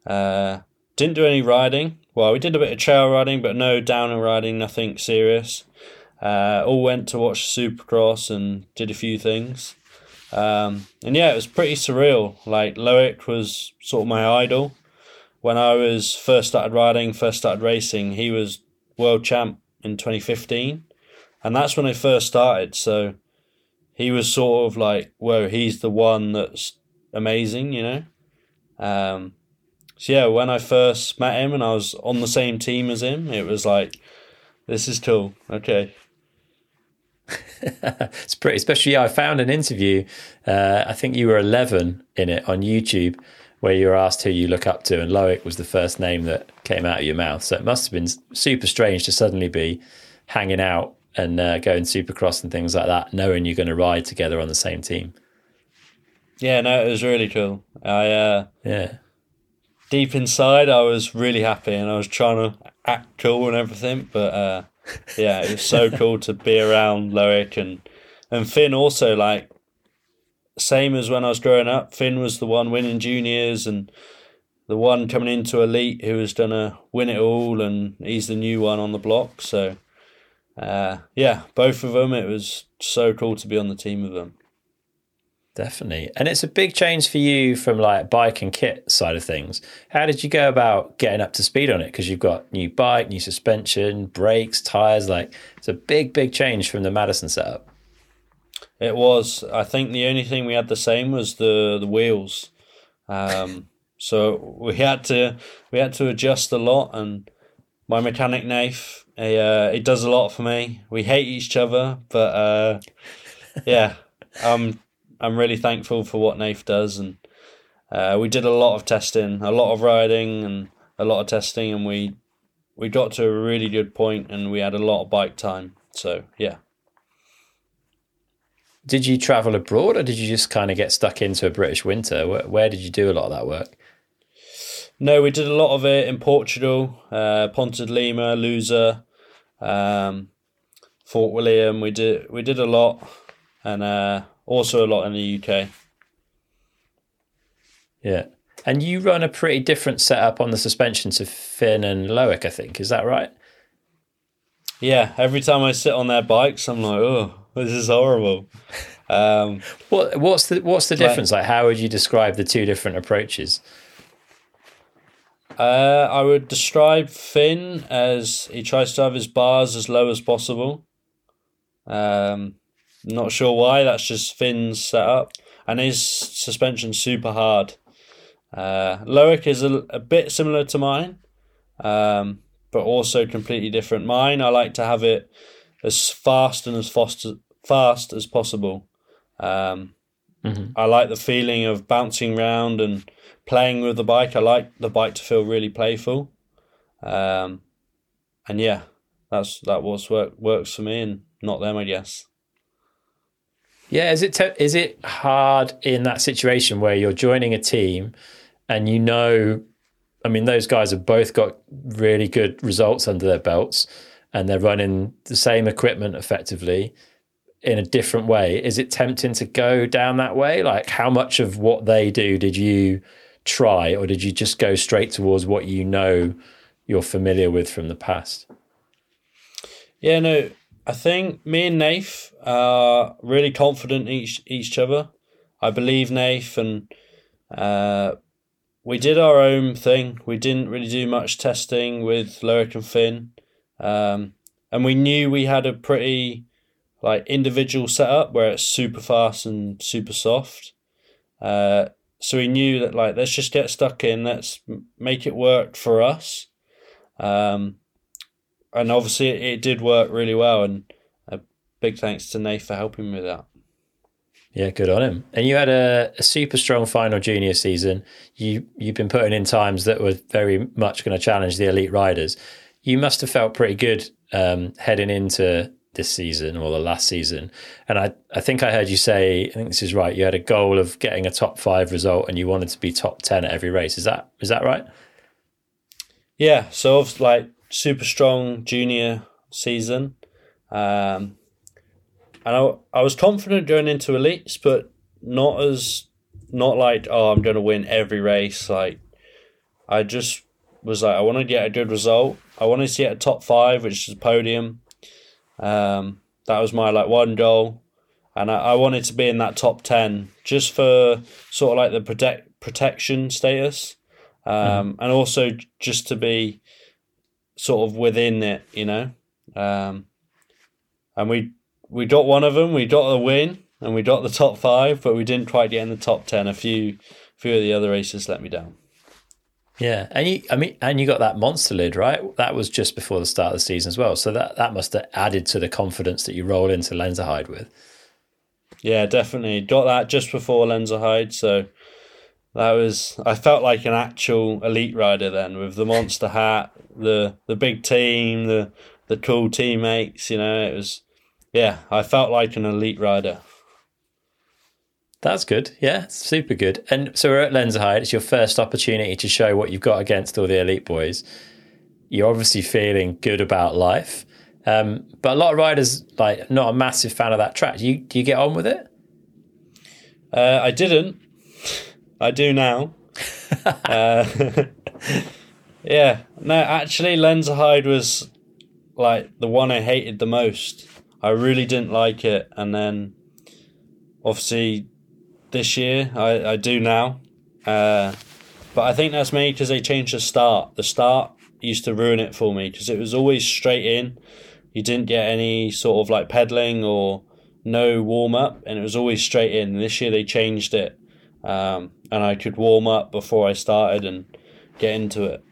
uh, didn't do any riding. Well, we did a bit of trail riding, but no downhill riding, nothing serious. Uh, all went to watch Supercross and did a few things. Um, and yeah, it was pretty surreal. Like Loic was sort of my idol. When I was first started riding, first started racing, he was world champ in 2015. And that's when I first started. So he was sort of like, whoa, he's the one that's amazing, you know? Um, so yeah, when I first met him and I was on the same team as him, it was like, this is cool. Okay. <laughs> it's pretty, especially. I found an interview. Uh, I think you were 11 in it on YouTube, where you were asked who you look up to, and Loic was the first name that came out of your mouth. So it must have been super strange to suddenly be hanging out and uh, going supercross and things like that, knowing you're going to ride together on the same team. Yeah, no, it was really cool. I uh, yeah deep inside, I was really happy and I was trying to act cool and everything. But uh, yeah, it was so cool to be around Loic and and Finn also like same as when I was growing up. Finn was the one winning juniors and the one coming into elite who was gonna win it all, and he's the new one on the block. So uh, yeah, both of them. It was so cool to be on the team with them. Definitely. And it's a big change for you from like bike and kit side of things. How did you go about getting up to speed on it? Because you've got new bike, new suspension, brakes, tires. Like it's a big, big change from the Madison setup. It was. I think the only thing we had the same was the the wheels. Um, <laughs> so we had to we had to adjust a lot, and my mechanic knife, he, uh, he does a lot for me. We hate each other, but uh, yeah, um, I'm really thankful for what Nath does, and uh, we did a lot of testing, a lot of riding, and a lot of testing, and we we got to a really good point, and we had a lot of bike time. So yeah. Did you travel abroad, or did you just kind of get stuck into a British winter? Where, where did you do a lot of that work? No, we did a lot of it in Portugal, uh, Ponte de Lima, Lousã, um, Fort William. We did we did a lot, and uh, also a lot in the UK. Yeah. And you run a pretty different setup on the suspension to Finn and Loic, I think. Is that right? Yeah. Every time I sit on their bikes, I'm like, oh, this is horrible. <laughs> Um, what what's the what's the difference? Like, like, how would you describe the two different approaches? Uh, I would describe Finn as he tries to have his bars as low as possible. Um, not sure why. That's just Finn's setup, and his suspension super hard. Uh, Loic is a, a bit similar to mine, um, but also completely different. Mine, I like to have it as fast and as fast as, fast as possible. Um, Mhm. I like the feeling of bouncing around and playing with the bike. I like the bike to feel really playful. Um, and yeah, that's that was work works for me and not them, I guess. Yeah, is it te- is it hard in that situation where you're joining a team and you know, I mean, those guys have both got really good results under their belts and they're running the same equipment effectively in a different way. Is it tempting to go down that way? Like, how much of what they do did you try, or did you just go straight towards what you know you're familiar with from the past? Yeah, no, I think me and Nath are really confident in each each other. I believe Nath, and uh, we did our own thing. We didn't really do much testing with Loic and Finn, um, and we knew we had a pretty like individual setup where it's super fast and super soft. Uh, so we knew that like let's just get stuck in. Let's make it work for us. Um, and obviously it, it did work really well and a big thanks to Nath for helping me with that Yeah, good on him. And you had a, a super strong final junior season. You you've been putting in times that were very much going to challenge the elite riders. You must have felt pretty good um, heading into this season or the last season. And I, I think I heard you say, I think this is right. You had a goal of getting a top five result, and you wanted to be top ten at every race. Is that is that right? yeah so like super strong junior season. Um and I, I was confident going into elites but not as not like oh i'm going to win every race. Like i just was like i want to get a good result. I wanted to get a top five which is a podium. Um that was my like one goal. And I, I wanted to be in that top 10 just for sort of like the protect protection status. Um, and also just to be sort of within it, you know. Um, and we we got one of them, we got the win, and we got the top five, but we didn't quite get in the top ten. A few few of the other races let me down. Yeah, and you, I mean, and you got that monster lid, right? That was just before the start of the season as well. So that that must have added to the confidence that you roll into Lenzerheide with. Yeah, definitely got that just before Lenzerheide, so that was I felt like an actual elite rider then with the monster hat, the the big team, the the cool teammates. You know, it was yeah, I felt like an elite rider. That's good. Yeah, super good. And so we're at Lenzerheide. It's your first opportunity to show what you've got against all the elite boys. You're obviously feeling good about life. Um, but a lot of riders like not a massive fan of that track. Do you do you get on with it? Uh, I didn't. I do now. <laughs> uh, <laughs> yeah. No, actually, Lenzerheide was like the one I hated the most. I really didn't like it, and then obviously this year I, I do now. Uh, but I think that's mainly because they changed the start. The start used to ruin it for me because it was always straight in. You didn't get any sort of like pedaling or no warm up, and it was always straight in. This year they changed it, um, and I could warm up before I started and get into it.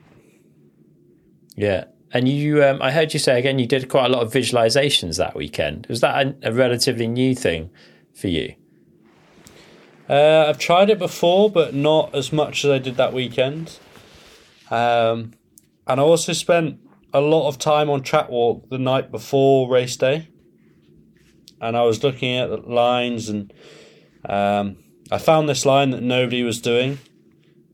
Yeah. And you, um, I heard you say again, you did quite a lot of visualizations that weekend. Was that a, a relatively new thing for you? Uh, I've tried it before, but not as much as I did that weekend. Um, and I also spent a lot of time on track walk the night before race day. And I was looking at the lines, and um, I found this line that nobody was doing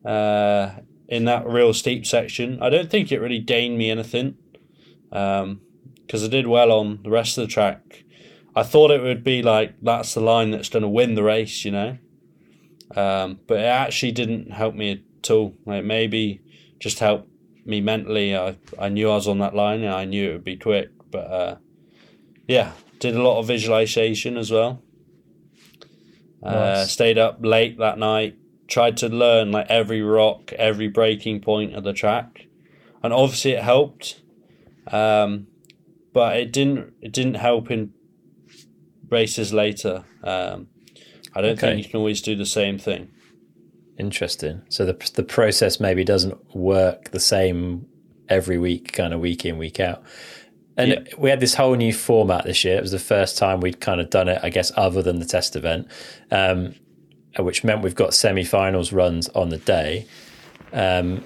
uh, in that real steep section. I don't think it really gained me anything because I did well on the rest of the track. I thought it would be like that's the line that's going to win the race, you know. Um, but it actually didn't help me at all. Like maybe just helped me mentally. I I knew I was on that line and I knew it would be quick. But uh, yeah, did a lot of visualization as well. Uh, Nice. stayed up late that night. Tried to learn like every rock, every breaking point of the track, and obviously it helped. Um, but it didn't. It didn't help in races later. Um, I don't Okay. think you can always do the same thing. Interesting. So the the process maybe doesn't work the same every week, kind of week in week out. And Yeah. we had this whole new format this year. It was the first time we'd kind of done it, I guess, other than the test event, um, which meant we've got semi-finals runs on the day. Um,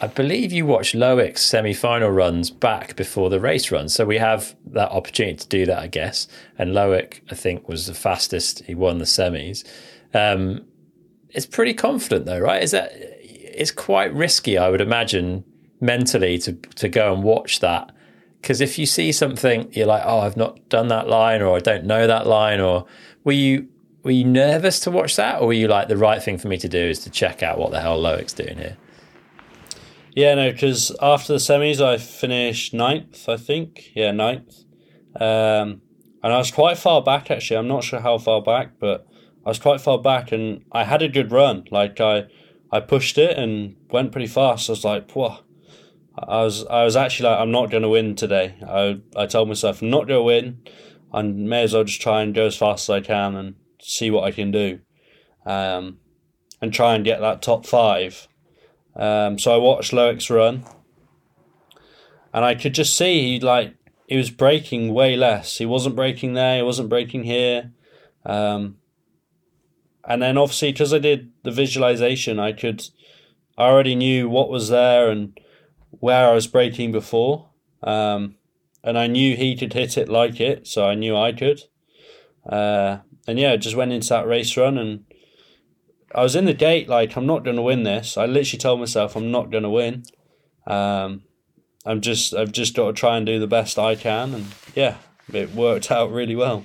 I believe you watched Loic's semi-final runs back before the race runs, so we have that opportunity to do that, I guess. And Loic, I think, was the fastest. He won the semis. Um, it's pretty confident, though, right? Is that? It's quite risky, I would imagine, mentally to to go and watch that because if you see something, you're like, oh, I've not done that line, or I don't know that line, or were you were you nervous to watch that, or were you like the right thing for me to do is to check out what the hell Loic's doing here? Yeah, no, because after the semis, I finished ninth, I think. Yeah, ninth. Um, and I was quite far back, actually. I'm not sure how far back, but I was quite far back and I had a good run. Like, I, I pushed it and went pretty fast. I was like, whoa. I was, I was actually like, I'm not going to win today. I, I told myself, I'm not going to win. I may as well just try and go as fast as I can and see what I can do. Um, and try and get that top five. Um, so I watched Loic's run, and I could just see he like he was breaking way less. He wasn't breaking there. He wasn't breaking here. Um, and then obviously because I did the visualization, I could I already knew what was there and where I was breaking before. Um, and I knew he could hit it like it, so I knew I could. Uh, and yeah, just went into that race run and I was in the gate like I'm not going to win this. I literally told myself I'm not going to win. Um, I'm just I've just got to try and do the best I can, and yeah, it worked out really well.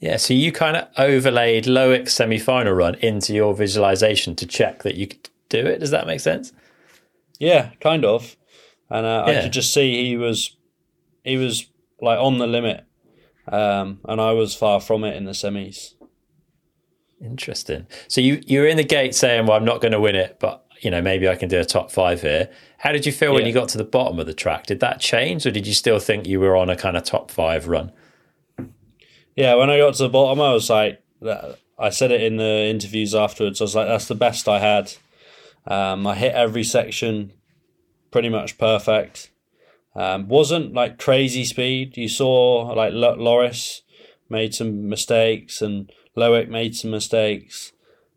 Yeah, so you kind of overlaid Loic's semi-final run into your visualization to check that you could do it. Does that make sense? Yeah, kind of, and uh, I could just see he was he was like on the limit, um, and I was far from it in the semis. Interesting. So you you were in the gate saying, "Well, I'm not going to win it, but you know maybe I can do a top five here." How did you feel when you got to the bottom of the track? Did that change, or did you still think you were on a kind of top five run? Yeah, when I got to the bottom, I was like, I said it in the interviews afterwards. I was like, that's the best I had. Um, I hit every section pretty much perfect. Um, wasn't like crazy speed. You saw like L- Loris made some mistakes and Loic made some mistakes.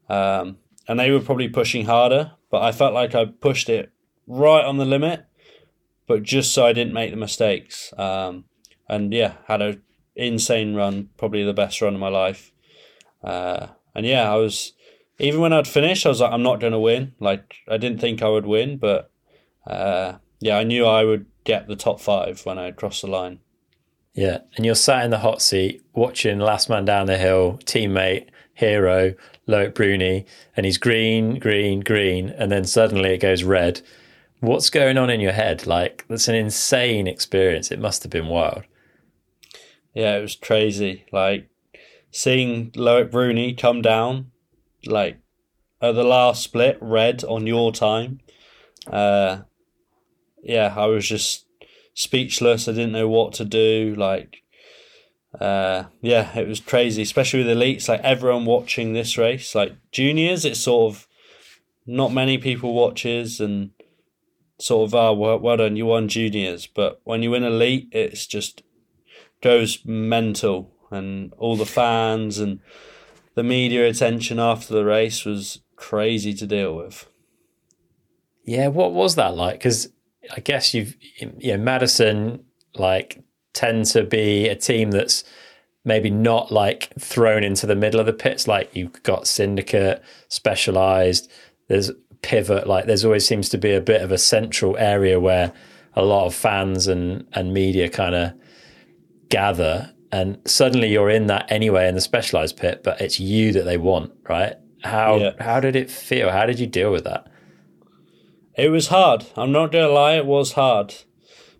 Um, and they were probably pushing harder, but I felt like I pushed it right on the limit, but just so I didn't make the mistakes. Um, and yeah, had a insane run, probably the best run of my life. Uh, and yeah, I was even when I'd finished, I was like, I'm not going to win. Like I didn't think I would win, but uh, yeah, I knew I would get the top five when I crossed the line. Yeah, and you're sat in the hot seat watching Last Man Down the Hill, teammate, hero, Loic Bruni, and he's green, green, green, and then suddenly it goes red. What's going on in your head? Like, that's an insane experience. It must have been wild. Yeah, it was crazy. Like seeing Loic Bruni come down, like at the last split, red on your time. Uh, yeah, I was just speechless. I didn't know what to do. Like, uh, yeah, it was crazy, especially with elites. Like everyone watching this race, like juniors, it's sort of not many people watches and sort of ah well, well done, you won juniors. But when you win elite, it's just goes mental, and all the fans and the media attention after the race was crazy to deal with. Yeah, what was that like? Because I guess you've, you know, Madison like tend to be a team that's maybe not like thrown into the middle of the pits. Like you've got Syndicate, Specialized, there's Pivot. Like there's always seems to be a bit of a central area where a lot of fans and and media kind of gather. And suddenly you're in that anyway in the Specialized pit, but it's you that they want, right? How Yeah. how did it feel? How did you deal with that? It was hard. I'm not gonna lie, it was hard.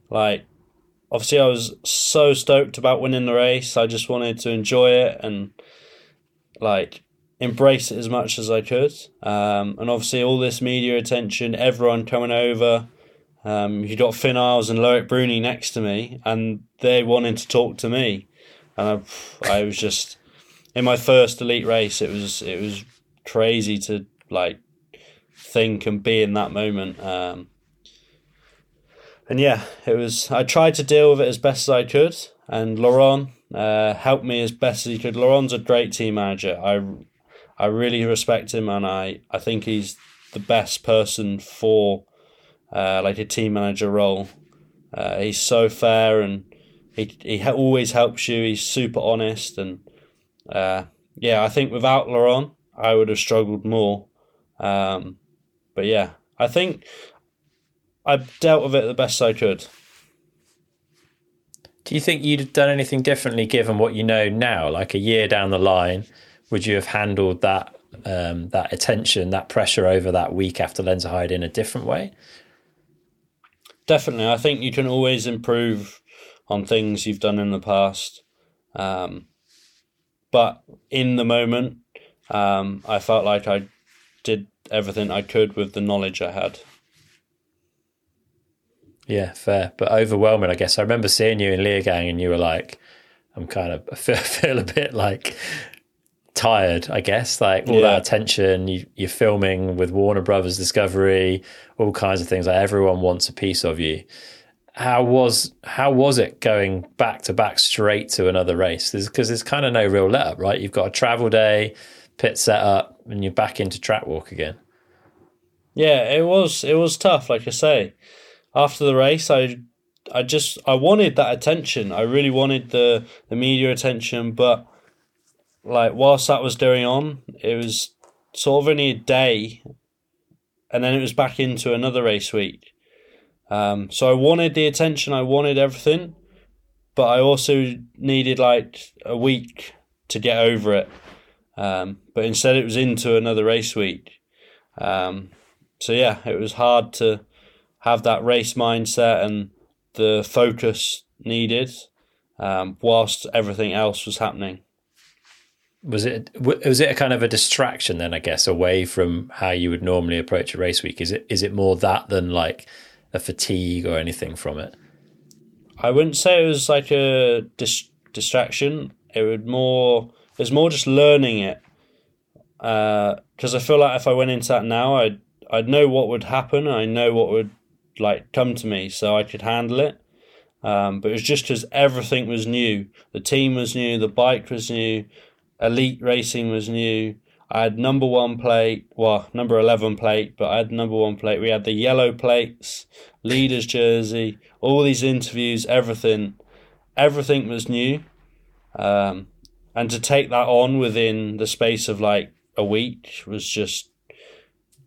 Like, obviously, I was so stoked about winning the race. I just wanted to enjoy it and like embrace it as much as I could. Um, and obviously, all this media attention, everyone coming over. Um, you got Finn Iles and Loic Bruni next to me, and they wanted to talk to me, and I, I was just in my first elite race. It was it was crazy to like think and be in that moment. Um, and yeah, it was. I tried to deal with it as best as I could, and Laurent uh, helped me as best as he could. Laurent's a great team manager. I I really respect him, and I I think he's the best person for uh, like a team manager role. Uh, he's so fair and he he always helps you. He's super honest and uh, yeah, I think without Laurent, I would have struggled more. Um, but yeah, I think I dealt with it the best I could. Do you think you'd have done anything differently given what you know now? Like a year down the line, would you have handled that um, that attention, that pressure over that week after Lenzerheide in a different way? Definitely, I think you can always improve on things you've done in the past. Um, but in the moment, um, I felt like I did everything I could with the knowledge I had. Yeah, fair, but overwhelming. I guess I remember seeing you in Leogang, and you were like, "I'm kind of <laughs> I feel, feel a bit like tired." I guess like all yeah. that attention. You, you're filming with Warner Brothers Discovery, all kinds of things. Like everyone wants a piece of you. How was how was it going back to back straight to another race? Because there's, kind of no real let up, right? You've got a travel day, pit set up, and you're back into track walk again. Yeah, it was it was tough. Like I say, after the race, I I just I wanted that attention. I really wanted the the media attention, but like whilst that was going on, it was sort of only a day, and then it was back into another race week. Um, so I wanted the attention. I wanted everything, but I also needed like a week to get over it. Um, but instead, it was into another race week. Um, so yeah, it was hard to have that race mindset and the focus needed um, whilst everything else was happening. Was it was it a kind of a distraction then? I guess away from how you would normally approach a race week. Is it is it more that than like a fatigue or anything from it? I wouldn't say it was like a dis- distraction. It would more it was more just learning it because uh, I feel like if I went into that now, I'd I'd know what would happen. I know what would like come to me, so I could handle it. Um, but it was just because everything was new. The team was new. The bike was new. Elite racing was new. I had number one plate, well, number 11 plate, but I had number one plate. We had the yellow plates, leader's jersey, all these interviews, everything. Everything was new. Um, and to take that on within the space of like a week was just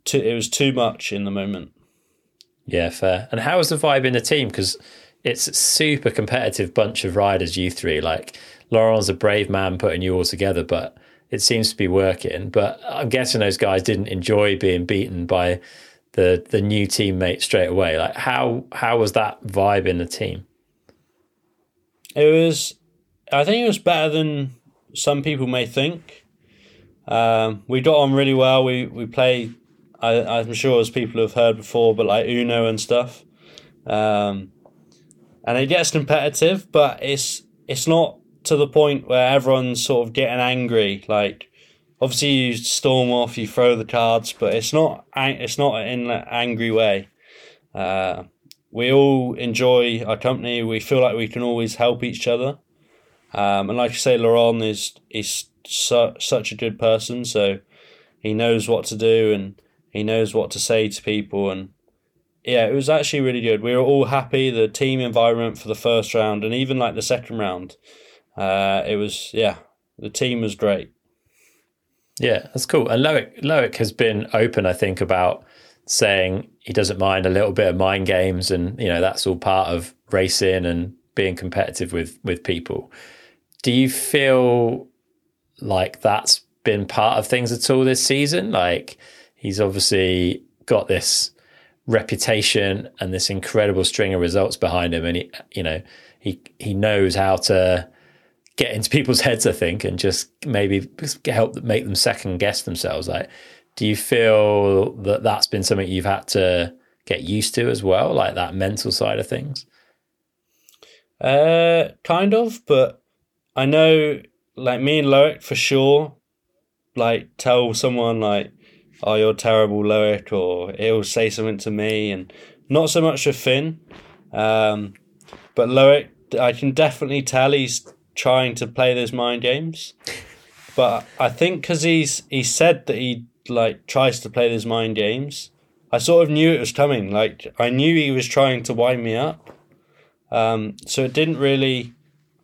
too, it was too much in the moment. Yeah, fair. And how was the vibe in the team? Because it's a super competitive bunch of riders, you three. Like Laurent's a brave man putting you all together, but it seems to be working. But I'm guessing those guys didn't enjoy being beaten by the the new teammate straight away. Like how how was that vibe in the team? It was I think it was better than some people may think. Um, we got on really well. We we play. I, I'm sure as people have heard before, but like Uno and stuff. Um, and it gets competitive, but it's it's not to the point where everyone's sort of getting angry. Like, obviously, you storm off, you throw the cards, but it's not it's not in an angry way. Uh, we all enjoy our company. We feel like we can always help each other. Um, and like I say, Laurent is is su- such a good person, so he knows what to do and he knows what to say to people. And yeah, it was actually really good. We were all happy. The team environment for the first round and even like the second round, uh, it was yeah, the team was great. Yeah, that's cool. And Loic Loic has been open, I think, about saying he doesn't mind a little bit of mind games, and you know that's all part of racing and being competitive with with people. Do you feel like that's been part of things at all this season. Like he's obviously got this reputation and this incredible string of results behind him, and he, you know, he he knows how to get into people's heads. I think, and just maybe help make them second guess themselves. Like, do you feel that that's been something you've had to get used to as well, like that mental side of things? Uh, kind of, but I know like me and Loic for sure, like tell someone like, "Oh, you're terrible, Loic," or he'll say something to me, and not so much with Finn. Um, but Loic, I can definitely tell he's trying to play those mind games. But I think because he's he said that he like tries to play those mind games, I sort of knew it was coming. Like I knew he was trying to wind me up. Um, so it didn't really,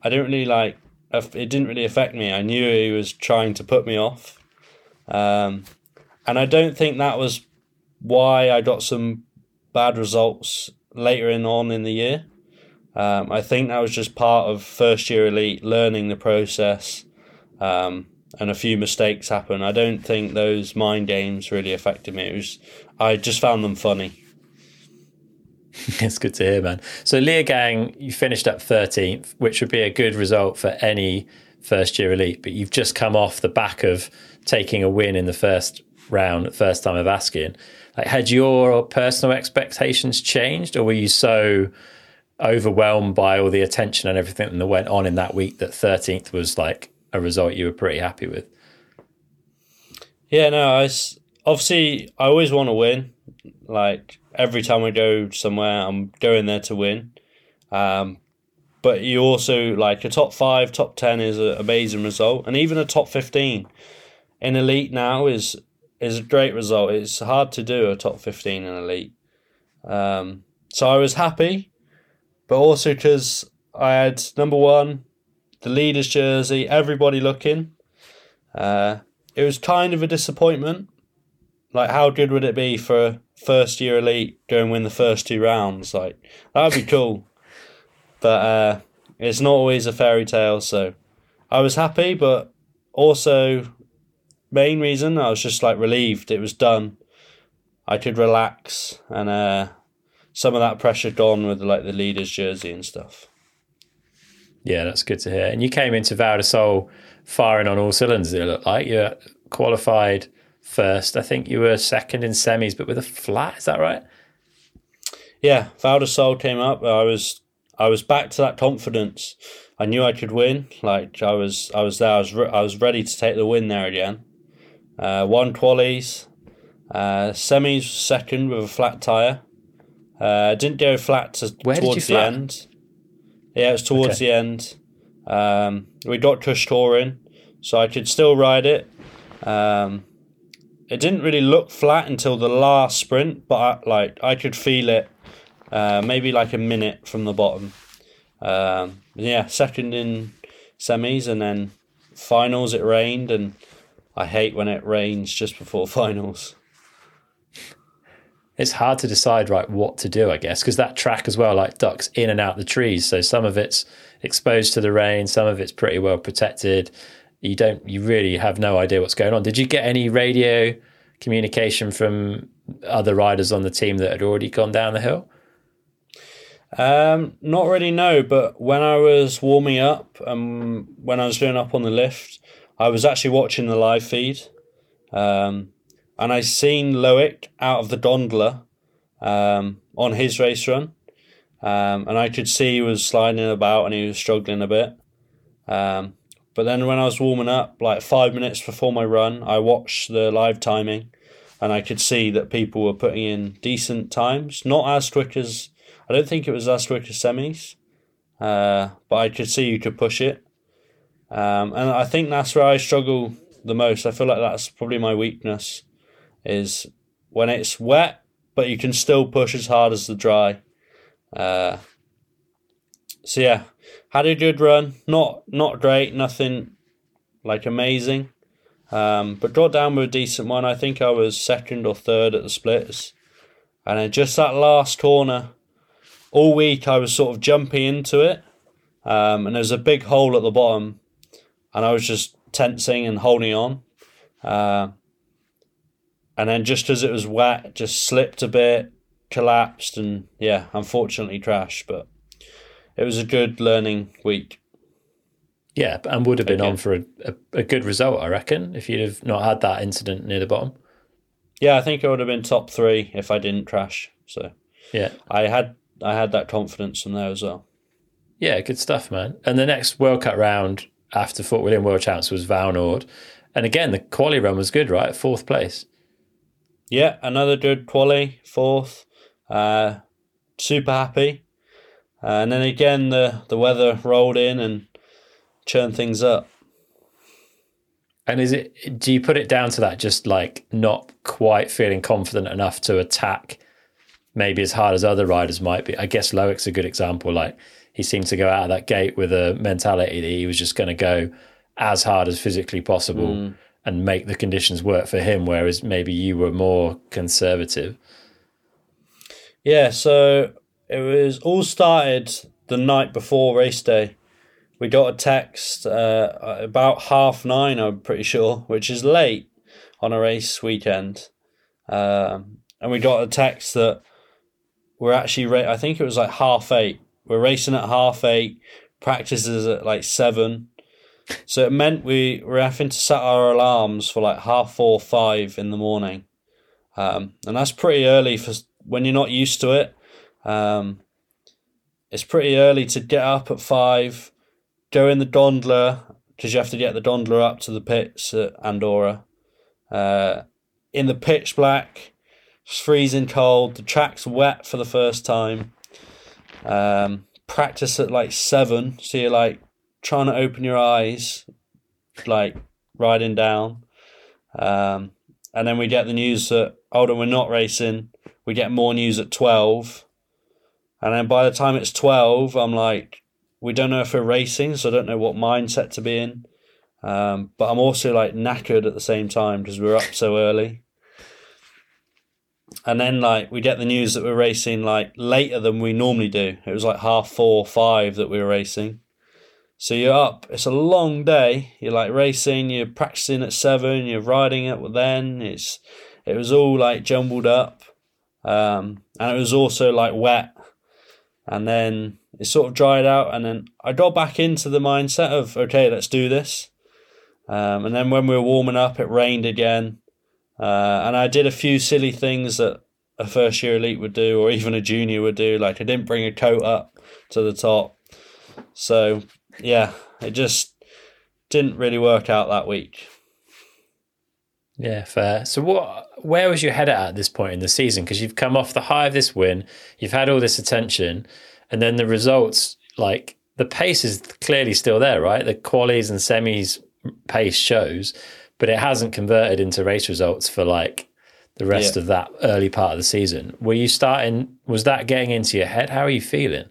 I didn't really like. It didn't really affect me. I knew he was trying to put me off, um, and I don't think that was why I got some bad results later in on in the year. Um, I think that was just part of first year elite learning the process, um, and a few mistakes happen. I don't think those mind games really affected me. It was I just found them funny. <laughs> it's good to hear, man. So Leogang, you finished up thirteenth, which would be a good result for any first year elite, but you've just come off the back of taking a win in the first round, first time of asking. Like, had your personal expectations changed, or were you so overwhelmed by all the attention and everything that went on in that week that 13th was like a result you were pretty happy with? Yeah, no, I obviously I always want to win. Like every time I go somewhere, I'm going there to win. Um, but you also like a top five, top ten is an amazing result, and even a top fifteen in elite now is is a great result. It's hard to do a top fifteen in elite. Um, so I was happy but also because I had number one, the leaders jersey, everybody looking. Uh, it was kind of a disappointment. Like, how good would it be for a first year elite go and win the first two rounds? Like, that would be cool. but uh, it's not always a fairy tale. So I was happy, but also, main reason I was just like relieved it was done. I could relax and uh, some of that pressure gone with like the leaders jersey and stuff. Yeah, that's good to hear. And you came into Val di Sole firing on all cylinders. It looked like you qualified first. I think you were second in semis, but with a flat. Is that right? Yeah, Val di Sole came up. I was I was back to that confidence. I knew I could win. Like I was I was there. I was re- I was ready to take the win there again. Uh, one qualies, uh, semis second with a flat tire. Uh, didn't go flat to, towards the flat? end. Yeah, it was towards okay. the end. Um, we got Kush in, so I could still ride it. Um, it didn't really look flat until the last sprint, but I, like I could feel it, uh, maybe like a minute from the bottom. Um, yeah, second in semis, and then finals it rained, and I hate when it rains just before <laughs> finals it's hard to decide right what to do, I guess, because that track as well, like ducks in and out the trees. So some of it's exposed to the rain, some of it's pretty well protected. You don't, you really have no idea what's going on. Did you get any radio communication from other riders on the team that had already gone down the hill? Um, not really, no. But when I was warming up, um, when I was going up on the lift, I was actually watching the live feed. Um, and I seen Loic out of the gondola um, on his race run, um, and I could see he was sliding about and he was struggling a bit. Um, but then when I was warming up, like five minutes before my run, I watched the live timing, and I could see that people were putting in decent times, not as quick as I don't think it was as quick as semis, uh, but I could see you could push it. Um, and I think that's where I struggle the most. I feel like that's probably my weakness is when it's wet, but you can still push as hard as the dry. Uh, so yeah, had a good run. Not not great, nothing like amazing. Um, but got down with a decent one. I think I was second or third at the splits. And then just that last corner, all week I was sort of jumping into it. Um, and there's a big hole at the bottom. And I was just tensing and holding on. Uh, and then just as it was wet, just slipped a bit, collapsed, and yeah, unfortunately crashed. But it was a good learning week. Yeah, and would have been on for a, a, a, good result, I reckon, if you'd have not had that incident near the bottom. Yeah, I think I would have been top three if I didn't crash. So yeah, I had I had that confidence from there as well. Yeah, good stuff, man. And the next World Cup round after Fort William World Champs was Vallnord, and again the quali run was good, right? Fourth place. Yeah, another good quali, fourth. Uh, super happy. Uh, and then again, the, the weather rolled in and churned things up. And is it? Do you put it down to that? Just like not quite feeling confident enough to attack, maybe as hard as other riders might be. I guess Loic's a good example. Like he seemed to go out of that gate with a mentality that he was just going to go as hard as physically possible mm. And make the conditions work for him. Whereas maybe you were more conservative. Yeah. So it was all started the night before race day we got a text uh, about half nine, I'm pretty sure, which is late on a race weekend. Um, and we got a text that we're actually, ra- I think it was like half eight. We're racing at half eight, practices at like seven. So it meant we were having to set our alarms for like half four, five in the morning. Um, and that's pretty early for when you're not used to it. Um, it's pretty early to get up at five, go in the gondola because you have to get the gondola up to the pits at Andorra. Uh, in the pitch black, it's freezing cold. The track's wet for the first time. Um, practice at like seven, so you're like trying to open your eyes, like riding down. Um, and then we get the news that oh, we're not racing. We get more news at twelve, and then by the time it's twelve, I'm like, we don't know if we're racing, so I don't know what mindset to be in. Um, but I'm also like knackered at the same time because we're up so early. And then like we get the news that we're racing like later than we normally do. It was like half four, five that we were racing. So you're up. It's a long day. You're like racing. You're practicing at seven. You're riding it then. It's it was all like jumbled up, um, and it was also like wet. And then it sort of dried out, and then I got back into the mindset of okay, let's do this. Um, and then when we were warming up, it rained again, uh, and I did a few silly things that a first year elite would do, or even a junior would do. Like I didn't bring a coat up to the top, so yeah, it just didn't really work out that week. Yeah, fair. So what? Where was your head at at this point in the season? Because you've come off the high of this win, you've had all this attention and then the results, like the pace is clearly still there, right? The qualies and semis pace shows, but it hasn't converted into race results for like the rest yeah. of that early part of the season. Were you starting? Was that getting into your head? How are you feeling?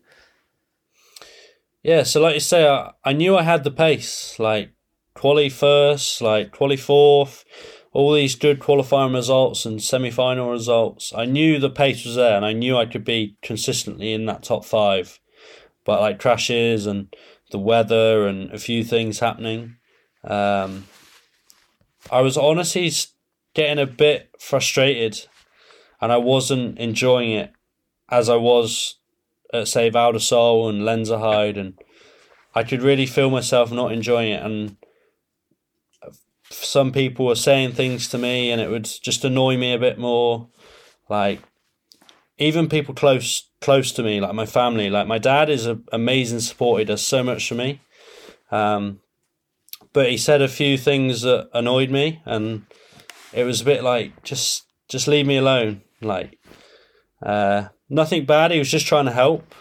Yeah, so like you say, I, I knew I had the pace, like quali first, like quali fourth, all these good qualifying results and semi final results. I knew the pace was there and I knew I could be consistently in that top five. But like crashes and the weather and a few things happening, um, I was honestly getting a bit frustrated and I wasn't enjoying it as I was at, say, Val di Sole and Lenzerheide. And I could really feel myself not enjoying it. And some people were saying things to me and it would just annoy me a bit more like even people close close to me like my family like my dad is an amazing support he does so much for me um, but he said a few things that annoyed me and it was a bit like just just leave me alone like uh, nothing bad he was just trying to help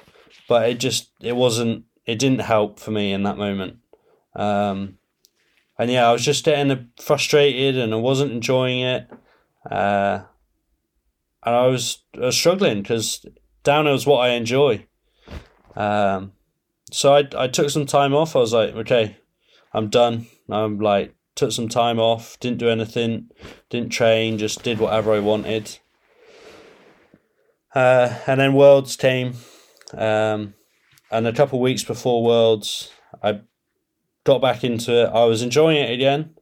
but it just it wasn't it didn't help for me in that moment um, and yeah, I was just getting frustrated and I wasn't enjoying it. Uh, and I was, I was struggling because downhill is what I enjoy. Um, so I, I took some time off. I was like, okay, I'm done. I'm like, took some time off, didn't do anything, didn't train, just did whatever I wanted. Uh, and then Worlds came. Um, and a couple weeks before Worlds, I got back into it. I was enjoying it again.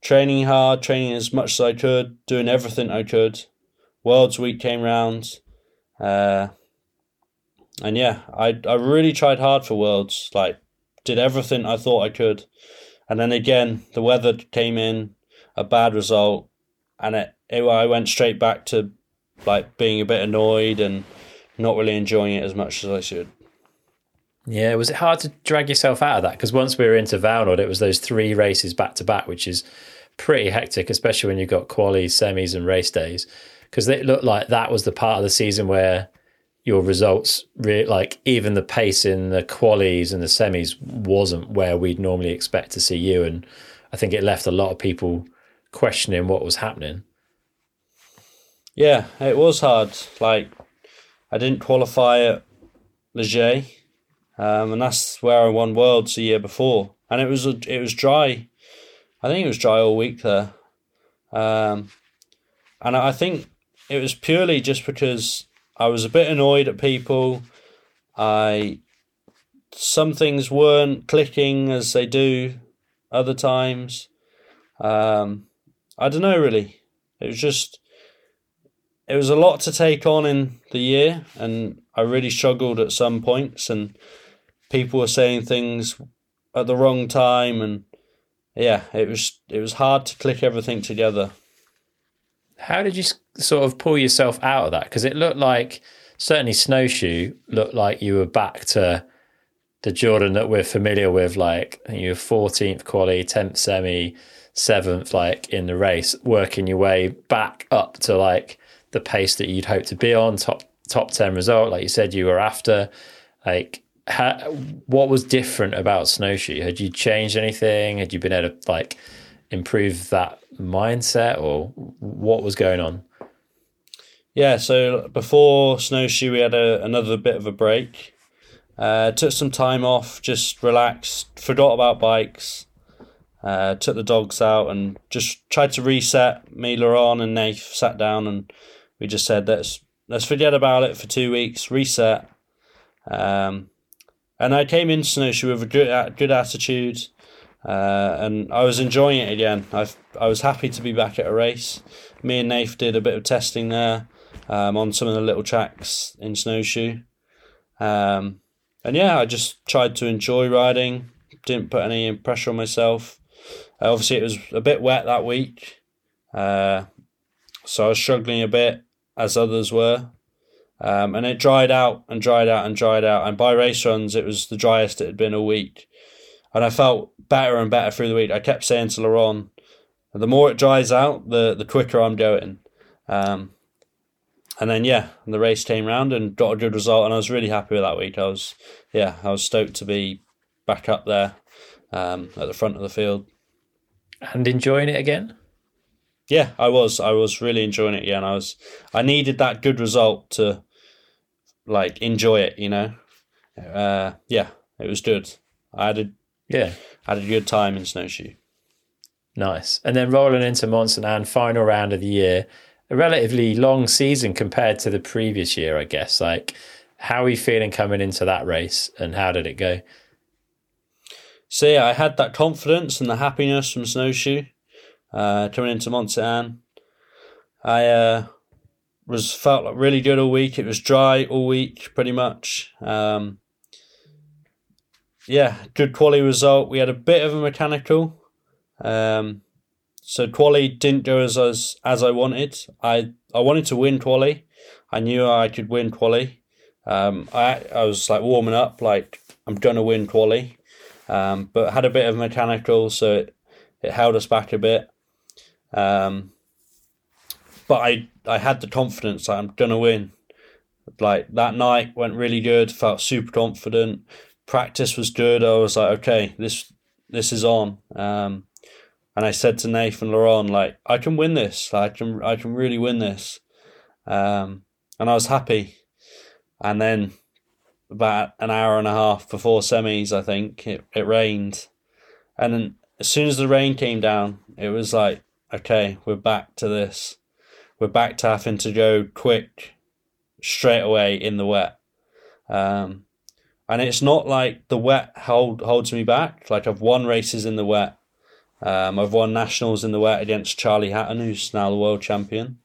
Training hard, training as much as I could, doing everything I could. Worlds Week came round. Uh, and yeah, I I really tried hard for Worlds. Like, did everything I thought I could. And then again, the weather came in, a bad result, and it, it I went straight back to like being a bit annoyed and not really enjoying it as much as I should. Yeah, was it hard to drag yourself out of that? Because once we were into Vallnord, it was those three races back to back, which is pretty hectic, especially when you've got qualies, semis, and race days. Because it looked like that was the part of the season where your results, re- like even the pace in the qualies and the semis, wasn't where we'd normally expect to see you. And I think it left a lot of people questioning what was happening. Yeah, it was hard. Like, I didn't qualify at Les Gets, um, and that's where I won worlds the year before, and it was it was dry. I think it was dry all week there, um, and I think it was purely just because I was a bit annoyed at people. I some things weren't clicking as they do other times. Um, I don't know really. It was just it was a lot to take on in the year, and I really struggled at some points, and people were saying things at the wrong time, and yeah, it was it was hard to click everything together. How did you sort of pull yourself out of that? Because it looked like certainly snowshoe looked like you were back to the Jordan that we're familiar with, like you were 14th quali, 10th semi, seventh, like in the race, working your way back up to like the pace that you'd hope to be on, top top 10 result, like you said you were after. Like, what was different about snowshoe? Had you changed anything? Had you been able to like improve that mindset, or what was going on? Yeah, so before snowshoe, we had a, another bit of a break. Uh, took some time off, just relaxed, forgot about bikes, uh, took the dogs out, and just tried to reset. Me, Laurent, and Nath sat down, and we just said let's let's forget about it for two weeks, reset. Um, and I came in snowshoe with a good good attitude, uh, and I was enjoying it again. I I was happy to be back at a race. Me and Nath did a bit of testing there um, on some of the little tracks in snowshoe. Um, and yeah, I just tried to enjoy riding. Didn't put any pressure on myself. Uh, obviously, it was a bit wet that week, uh, so I was struggling a bit as others were. Um, and it dried out and dried out and dried out. And by race runs, it was the driest it had been a week. And I felt better and better through the week. I kept saying to Laurent, the more it dries out, the the quicker I'm going. Um, and then yeah, the race came round and got a good result, and I was really happy with that week. I was yeah, I was stoked to be back up there um, at the front of the field and enjoying it again. Yeah, I was. I was really enjoying it again. I was. I needed that good result to like enjoy it. You know. Uh, yeah, it was good. I had a yeah, had a good time in snowshoe. Nice. And then rolling into Mont final round of the year a relatively long season compared to the previous year, I guess. Like, how are you feeling coming into that race and how did it go? So, yeah, I had that confidence and the happiness from Snowshoe uh, coming into Mont Saint I uh, was felt really good all week. It was dry all week, pretty much. Um, yeah, good quality result. We had a bit of a mechanical. Um, so quali didn't go as as, as I wanted. I I wanted to win quali. I knew I could win quali. Um, I I was like warming up, like I'm gonna win quali. Um, but had a bit of mechanical, so it, it held us back a bit. Um, but I I had the confidence I'm gonna win. Like that night went really good. Felt super confident. Practice was good. I was like, okay, this this is on. Um, and I said to Nath and Laurent, like, I can win this. I can I can really win this. Um, and I was happy. And then about an hour and a half before semis, I think, it, it rained. And then as soon as the rain came down, it was like, okay, we're back to this. We're back to having to go quick straight away in the wet. Um, and it's not like the wet hold holds me back. Like I've won races in the wet um, I've won nationals in the wet against Charlie Hatton, who's now the world champion.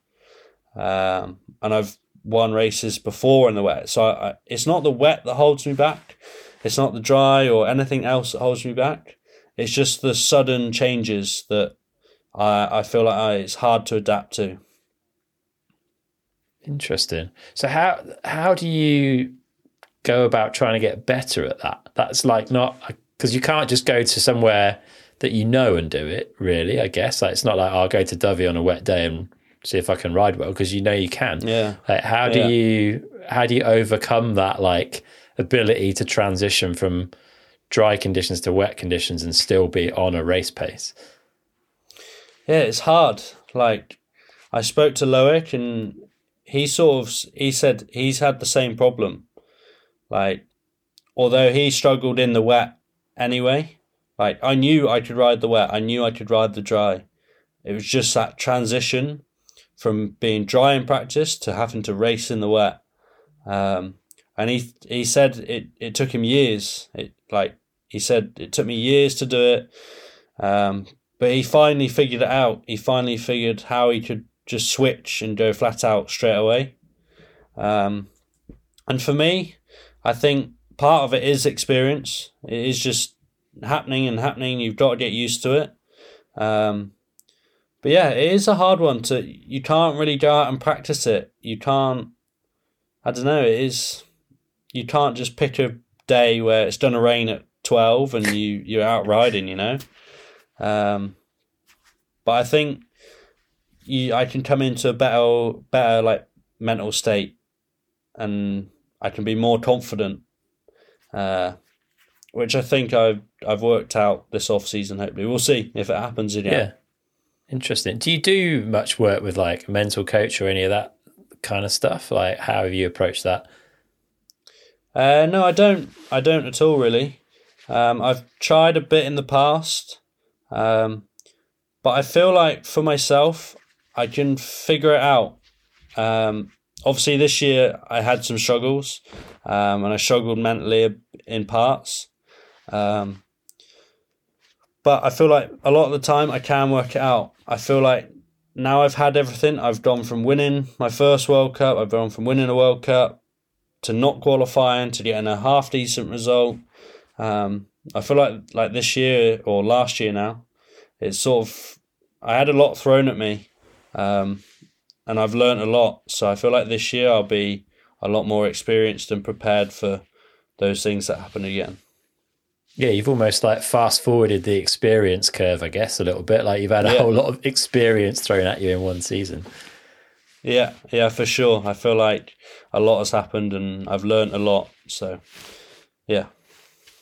Um, and I've won races before in the wet. So I, I, it's not the wet that holds me back. It's not the dry or anything else that holds me back. It's just the sudden changes that I, I feel like I, it's hard to adapt to. Interesting. So how how do you go about trying to get better at that? That's like not because you can't just go to somewhere that you know and do it, really, I guess. Like, it's not like oh, I'll go to Dovey on a wet day and see if I can ride well because you know you can. Yeah. Like, how do Yeah. you how do you overcome that like ability to transition from dry conditions to wet conditions and still be on a race pace? Yeah, it's hard. Like I spoke to Loic and he sort of he said he's had the same problem. Like although he struggled in the wet anyway, like I knew I could ride the wet, I knew I could ride the dry. It was just that transition from being dry in practice to having to race in the wet. Um, and he he said it, it took him years. It like he said it took me years to do it. Um, but he finally figured it out. He finally figured how he could just switch and go flat out straight away. Um, and for me, I think part of it is experience. It is just happening and happening. You've got to get used to it. Um, but yeah, it is a hard one to. You can't really go out and practice it. You can't. I don't know. It is. You can't just pick a day where it's gonna rain at twelve and you you're out riding. You know. Um, but I think you, I can come into a better, better like mental state, and I can be more confident. Uh, which I think I've I've worked out this off season. Hopefully, we'll see if it happens again. Yeah. Interesting. Do you do much work with like a mental coach or any of that kind of stuff? Like, how have you approached that? Uh, no, I don't. I don't at all. Really. Um, I've tried a bit in the past, um, but I feel like for myself, I can figure it out. Um, obviously, this year I had some struggles, um, and I struggled mentally in parts. Um, but I feel like a lot of the time I can work it out. I feel like now I've had everything. I've gone from winning my first World Cup. I've gone from winning a World Cup to not qualifying to getting a half decent result. Um, I feel like like this year or last year now, it's sort of I had a lot thrown at me, um, and I've learned a lot. So I feel like this year I'll be a lot more experienced and prepared for those things that happen again. Yeah, you've almost like fast forwarded the experience curve, I guess, a little bit. Like you've had a Yeah. whole lot of experience thrown at you in one season. Yeah, yeah, for sure. I feel like a lot has happened and I've learned a lot. So, yeah.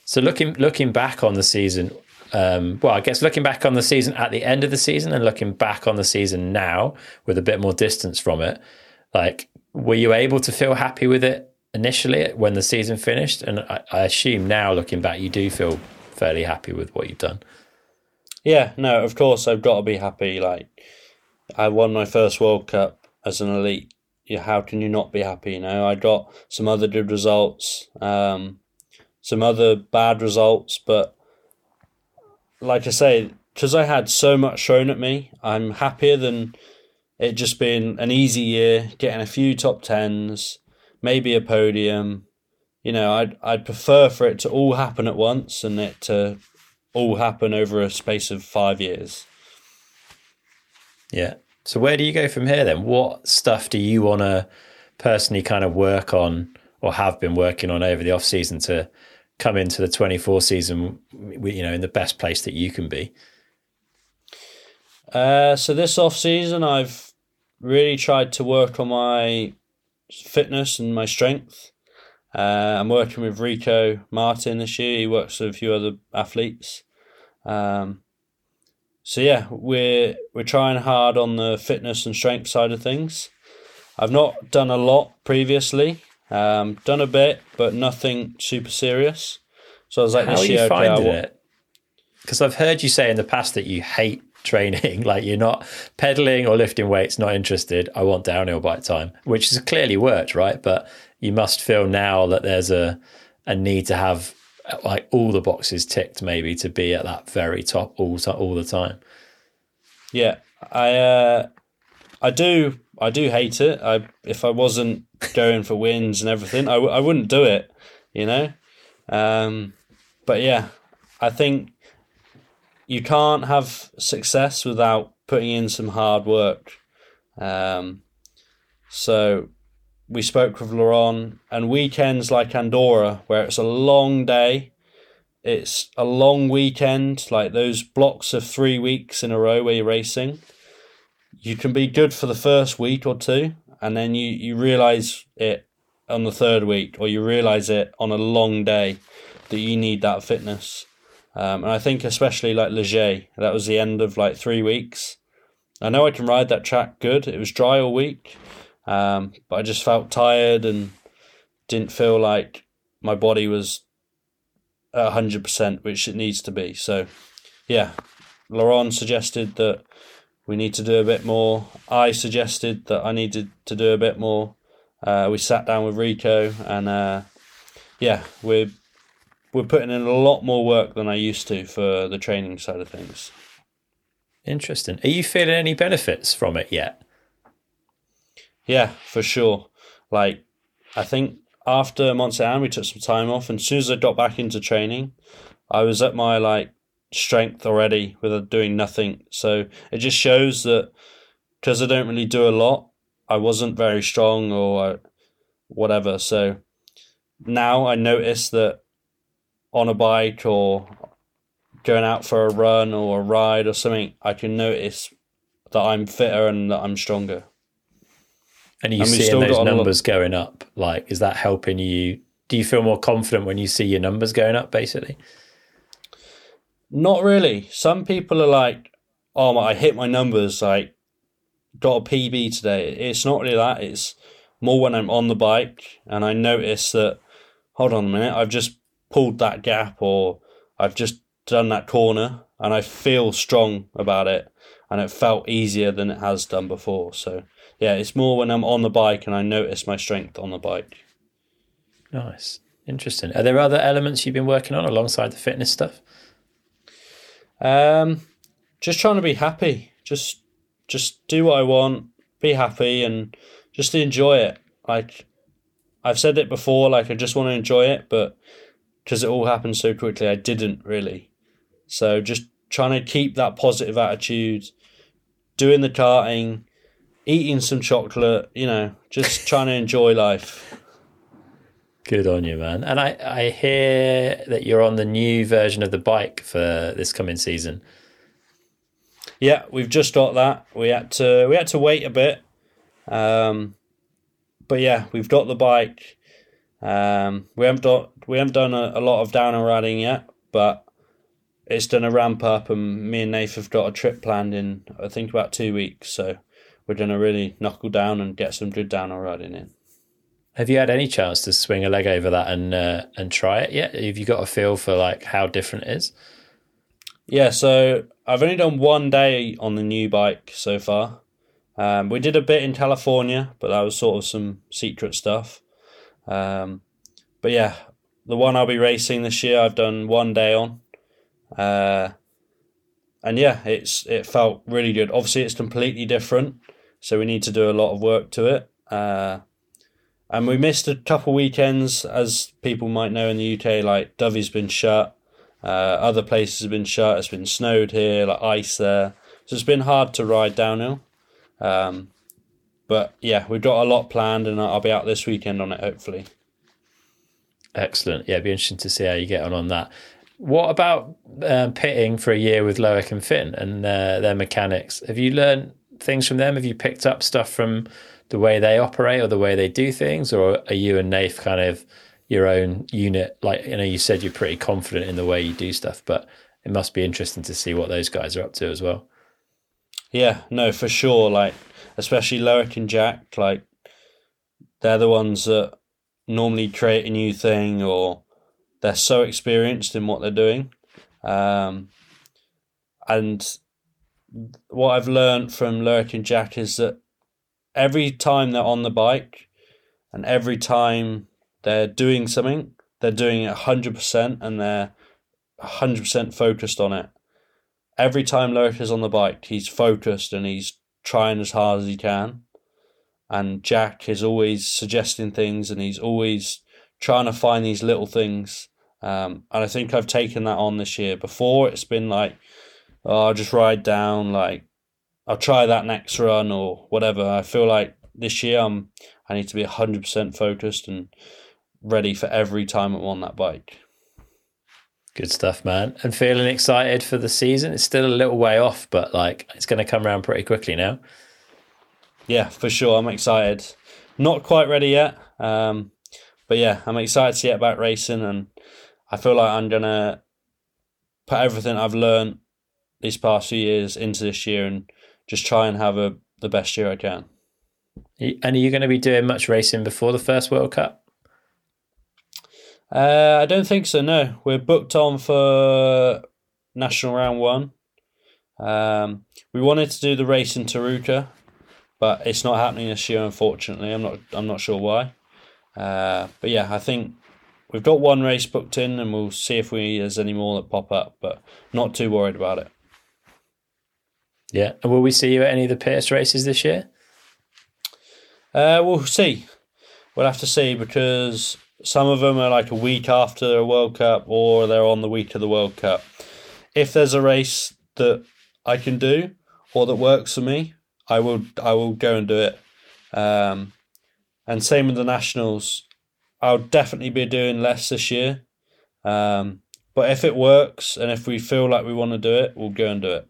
So looking looking back on the season, um, well, I guess looking back on the season at the end of the season and looking back on the season now with a bit more distance from it, like were you able to feel happy with it initially when the season finished? And I, I assume now looking back, you do feel fairly happy with what you've done. Yeah, no, of course I've got to be happy. Like, I won my first World Cup as an elite. How can you not be happy? You know, I got some other good results, um, some other bad results, but like I say, because I had so much thrown at me, I'm happier than it just being an easy year, getting a few top tens, maybe a podium. You know, I'd I'd prefer for it to all happen at once and it to all happen over a space of five years. Yeah. So where do you go from here then? What stuff do you want to personally kind of work on or have been working on over the off season to come into the 24 season you know in the best place that you can be? Uh, so this off season, I've really tried to work on my fitness and my strength. Uh, I'm working with Rico Martin this year. He works with a few other athletes. Um, so yeah, we're we're trying hard on the fitness and strength side of things. I've not done a lot previously. Um, done a bit, but nothing super serious. So I was like, How this are you year, okay, finding it? Because I've heard you say in the past that you hate training, <laughs> like you're not pedaling or lifting weights, not interested. I want downhill bike time, which has clearly worked, right? But you must feel now that there's a a need to have like all the boxes ticked, maybe to be at that very top all all the time. Yeah, I uh, I do I do hate it. I if I wasn't going for wins and everything, I, w- I wouldn't do it. You know, um, but yeah, I think you can't have success without putting in some hard work. Um, so we spoke with Laurent, and weekends like Andorra, where it's a long day, it's a long weekend, like those blocks of three weeks in a row where you're racing. you can be good for the first week or two, and then you you realize it on the third week, or you realize it on a long day that you need that fitness. Um, and I think especially like Les Gets, that was the end of like three weeks. I know I can ride that track good. It was dry all week, um, but I just felt tired and didn't feel like my body was hundred percent, which it needs to be. So, yeah, Laurent suggested that we need to do a bit more. I suggested that I needed to do a bit more. Uh, we sat down with Rico, and uh, yeah, we're we're putting in a lot more work than I used to for the training side of things. Interesting. Are you feeling any benefits from it yet? Yeah, for sure. Like, I think after Mont Saint we took some time off, and as soon as I got back into training, I was at my like strength already with doing nothing. So it just shows that because I don't really do a lot, I wasn't very strong or uh, whatever. So now I notice that on a bike or going out for a run or a ride or something, I can notice that I'm fitter and that I'm stronger. And you and seeing those numbers going up? Like, is that helping you? Do you feel more confident when you see your numbers going up, basically? Not really. Some people are like, "Oh, my, I hit my numbers. Like, got a PB today." It's not really that. It's more when I'm on the bike and I notice that. Hold on a minute. I've just pulled that gap, or I've just done that corner, and I feel strong about it, and it felt easier than it has done before. So yeah, it's more when I'm on the bike and I notice my strength on the bike. Nice, interesting. Are there other elements you've been working on alongside the fitness stuff? Um, just trying to be happy. Just just do what I want, be happy, and just enjoy it. Like I've said it before, like I just want to enjoy it, but because it all happened so quickly, I didn't really. So just trying to keep that positive attitude, doing the karting, eating some chocolate, you know, just trying to enjoy life. Good on you, man. And I, I hear that you're on the new version of the bike for this coming season. Yeah, we've just got that. We had to we had to wait a bit. Um, but yeah, we've got the bike. Um, we haven't done we haven't done a, a lot of downhill riding yet, but it's done a ramp up, and me and Nath have got a trip planned in I think about two weeks. So we're to really knuckle down and get some good downhill riding in. Have you had any chance to swing a leg over that and uh, and try it yet? Have you got a feel for like how different it is? Yeah, so I've only done one day on the new bike so far. Um, we did a bit in California, but that was sort of some secret stuff. Um, but yeah, the one I'll be racing this year, I've done one day on. Uh, and yeah, it's it felt really good. Obviously, it's completely different, so we need to do a lot of work to it. Uh, and we missed a couple weekends, as people might know in the UK. Like Dovey's been shut, uh, other places have been shut. It's been snowed here, like ice there, so it's been hard to ride downhill. Um, but yeah, we've got a lot planned, and I'll be out this weekend on it hopefully. Excellent. Yeah, it'd be interesting to see how you get on on that. What about um, pitting for a year with Loic and Finn and uh, their mechanics? Have you learned things from them? Have you picked up stuff from the way they operate or the way they do things, or are you and Nath kind of your own unit? Like you know, you said you're pretty confident in the way you do stuff, but it must be interesting to see what those guys are up to as well. Yeah, no, for sure. Like especially Loic and Jack, like they're the ones that normally create a new thing or they're so experienced in what they're doing. Um, and what I've learned from Loic and Jack is that every time they're on the bike and every time they're doing something, they're doing it 100% and they're 100% focused on it. Every time Loic is on the bike, he's focused and he's trying as hard as he can. And Jack is always suggesting things and he's always trying to find these little things. Um, and I think I've taken that on this year. Before it's been like, oh, I'll just ride down, like I'll try that next run or whatever. I feel like this year I'm I need to be hundred percent focused and ready for every time I'm on that bike. Good stuff, man. And feeling excited for the season. It's still a little way off, but like it's going to come around pretty quickly now. yeah, for sure. I'm excited. Not quite ready yet, um, but yeah, I'm excited to get back racing, and I feel like I'm gonna put everything I've learned these past few years into this year and just try and have a the best year I can. And are you going to be doing much racing before the first World Cup? Uh, I don't think so. No, we're booked on for national round one. Um, we wanted to do the race in Tarouca, but it's not happening this year. Unfortunately, I'm not. I'm not sure why. Uh, but yeah, I think we've got one race booked in, and we'll see if we there's any more that pop up. But not too worried about it. Yeah, and will we see you at any of the Pearce races this year? Uh, we'll see. We'll have to see because some of them are like a week after a World Cup or they're on the week of the World Cup. If there's a race that I can do or that works for me, I will I will go and do it. Um, and same with the nationals. I'll definitely be doing less this year. Um, but if it works and if we feel like we want to do it, we'll go and do it.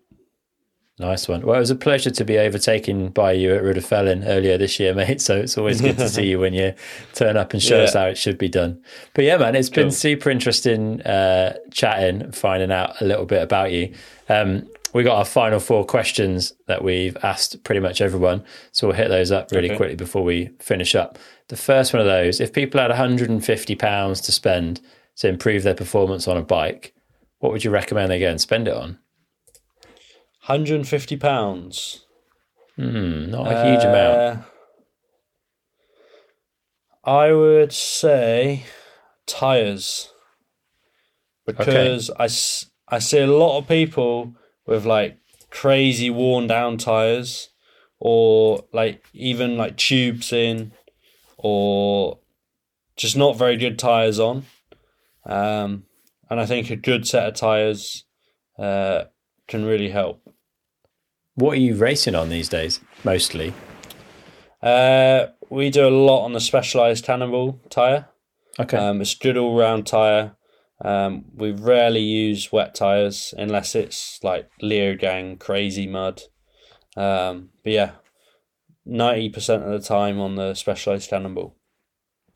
Nice one. Well, it was a pleasure to be overtaken by you at Rudderfellen earlier this year, <laughs> mate. So it's always good to <laughs> see you when you turn up and show yeah. us how it should be done. But yeah, man, it's cool. been super interesting uh, chatting, finding out a little bit about you. Um, we got our final four questions that we've asked pretty much everyone. So we'll hit those up really okay. quickly before we finish up. The first one of those if people had £150 to spend to improve their performance on a bike, what would you recommend they go and spend it on? Hundred and fifty pounds. Hmm, not a huge uh, amount. I would say tires because okay. I, I see a lot of people with like crazy worn down tires or like even like tubes in or just not very good tires on um, and i think a good set of tires uh, can really help what are you racing on these days, mostly? Uh, we do a lot on the Specialized Cannibal tyre. Okay. Um, it's good all round tyre. Um, we rarely use wet tyres unless it's like Leogang crazy mud. Um, but yeah, 90% of the time on the Specialized Cannibal.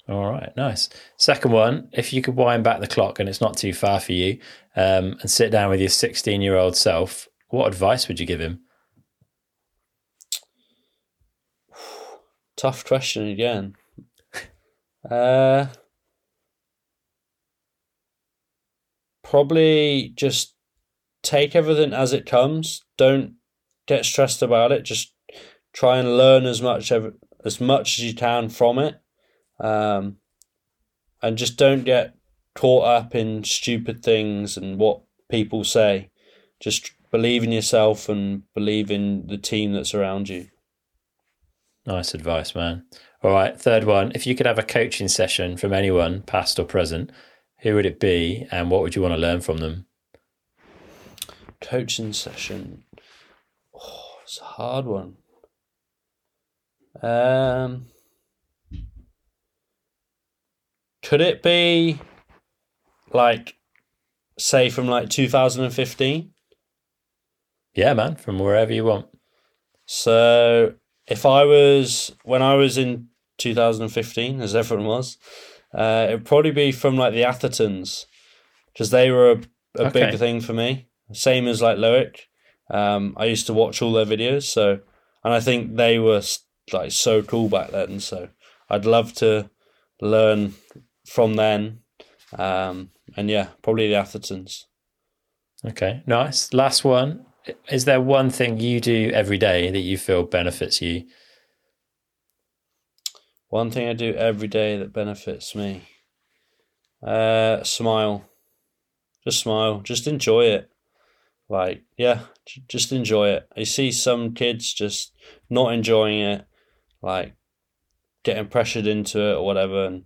All right, nice. Second one, if you could wind back the clock and it's not too far for you, um, and sit down with your 16 year old self, what advice would you give him? Tough question again. Uh, probably just take everything as it comes. Don't get stressed about it. Just try and learn as much as much as you can from it, um, and just don't get caught up in stupid things and what people say. Just believe in yourself and believe in the team that's around you. Nice advice, man. All right, third one. If you could have a coaching session from anyone, past or present, who would it be and what would you want to learn from them? Coaching session. Oh, it's a hard one. Um, could it be like, say, from like 2015? Yeah, man, from wherever you want. So if I was when I was in 2015, as everyone was, uh, it'd probably be from like the Athertons, because they were a, a okay. big thing for me. Same as like Loic. Um, I used to watch all their videos, so and I think they were like so cool back then. So I'd love to learn from then. Um, and yeah, probably the Athertons. Okay, nice. Last one is there one thing you do every day that you feel benefits you? One thing I do every day that benefits me. Uh, smile. Just smile. Just enjoy it. Like, yeah, just enjoy it. I see some kids just not enjoying it, like getting pressured into it or whatever. And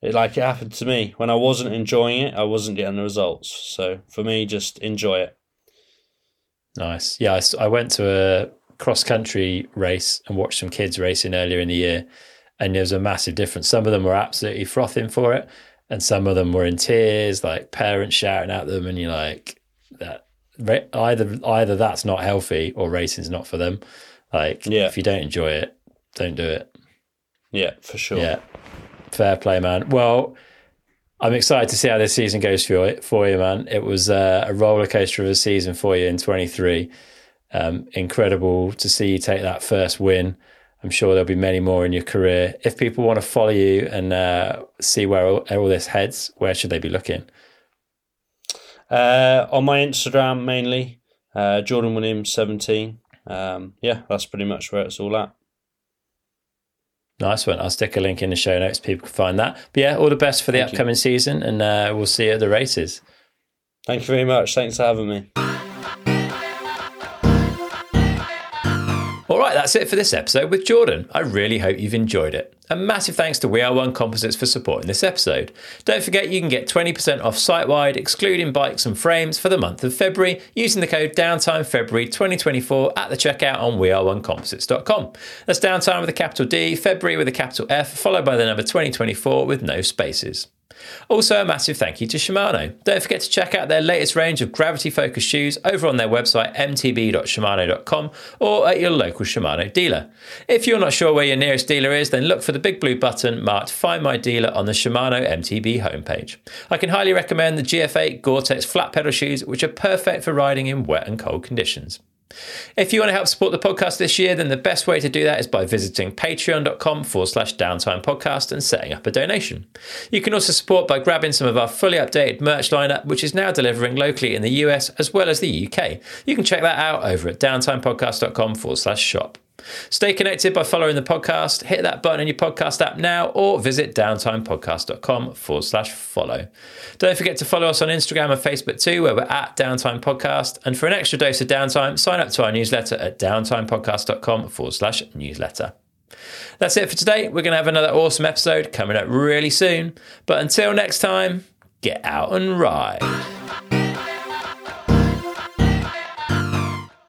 it like it happened to me when I wasn't enjoying it, I wasn't getting the results. So for me, just enjoy it. Nice. Yeah, I, I went to a cross country race and watched some kids racing earlier in the year, and there was a massive difference. Some of them were absolutely frothing for it, and some of them were in tears, like parents shouting at them, and you're like, that either either that's not healthy or racing's not for them. Like, yeah. if you don't enjoy it, don't do it. Yeah, for sure. Yeah, fair play, man. Well, I'm excited to see how this season goes for you, for you man. It was uh, a roller coaster of a season for you in 23. Um, incredible to see you take that first win. I'm sure there'll be many more in your career. If people want to follow you and uh, see where all, all, this heads, where should they be looking? Uh, on my Instagram mainly, uh, Jordan Williams 17. Um, yeah, that's pretty much where it's all at. Nice one. I'll stick a link in the show notes. People can find that. But yeah, all the best for the Thank upcoming you. season, and uh, we'll see you at the races. Thank you very much. Thanks for having me. Right, that's it for this episode with Jordan. I really hope you've enjoyed it. A massive thanks to We Are One Composites for supporting this episode. Don't forget you can get 20% off site wide, excluding bikes and frames, for the month of February using the code DowntimeFebruary 2024 at the checkout on weareonecomposites.com. That's downtime with a capital D, February with a capital F, followed by the number 2024 with no spaces. Also, a massive thank you to Shimano. Don't forget to check out their latest range of gravity focused shoes over on their website mtb.shimano.com or at your local Shimano dealer. If you're not sure where your nearest dealer is, then look for the big blue button marked Find My Dealer on the Shimano MTB homepage. I can highly recommend the GF8 Gore Tex flat pedal shoes, which are perfect for riding in wet and cold conditions. If you want to help support the podcast this year, then the best way to do that is by visiting patreon.com forward slash downtime podcast and setting up a donation. You can also support by grabbing some of our fully updated merch lineup, which is now delivering locally in the US as well as the UK. You can check that out over at downtimepodcast.com forward slash shop. Stay connected by following the podcast. Hit that button in your podcast app now or visit downtimepodcast.com forward slash follow. Don't forget to follow us on Instagram and Facebook too, where we're at Downtime Podcast. And for an extra dose of downtime, sign up to our newsletter at downtimepodcast.com forward slash newsletter. That's it for today. We're going to have another awesome episode coming up really soon. But until next time, get out and ride.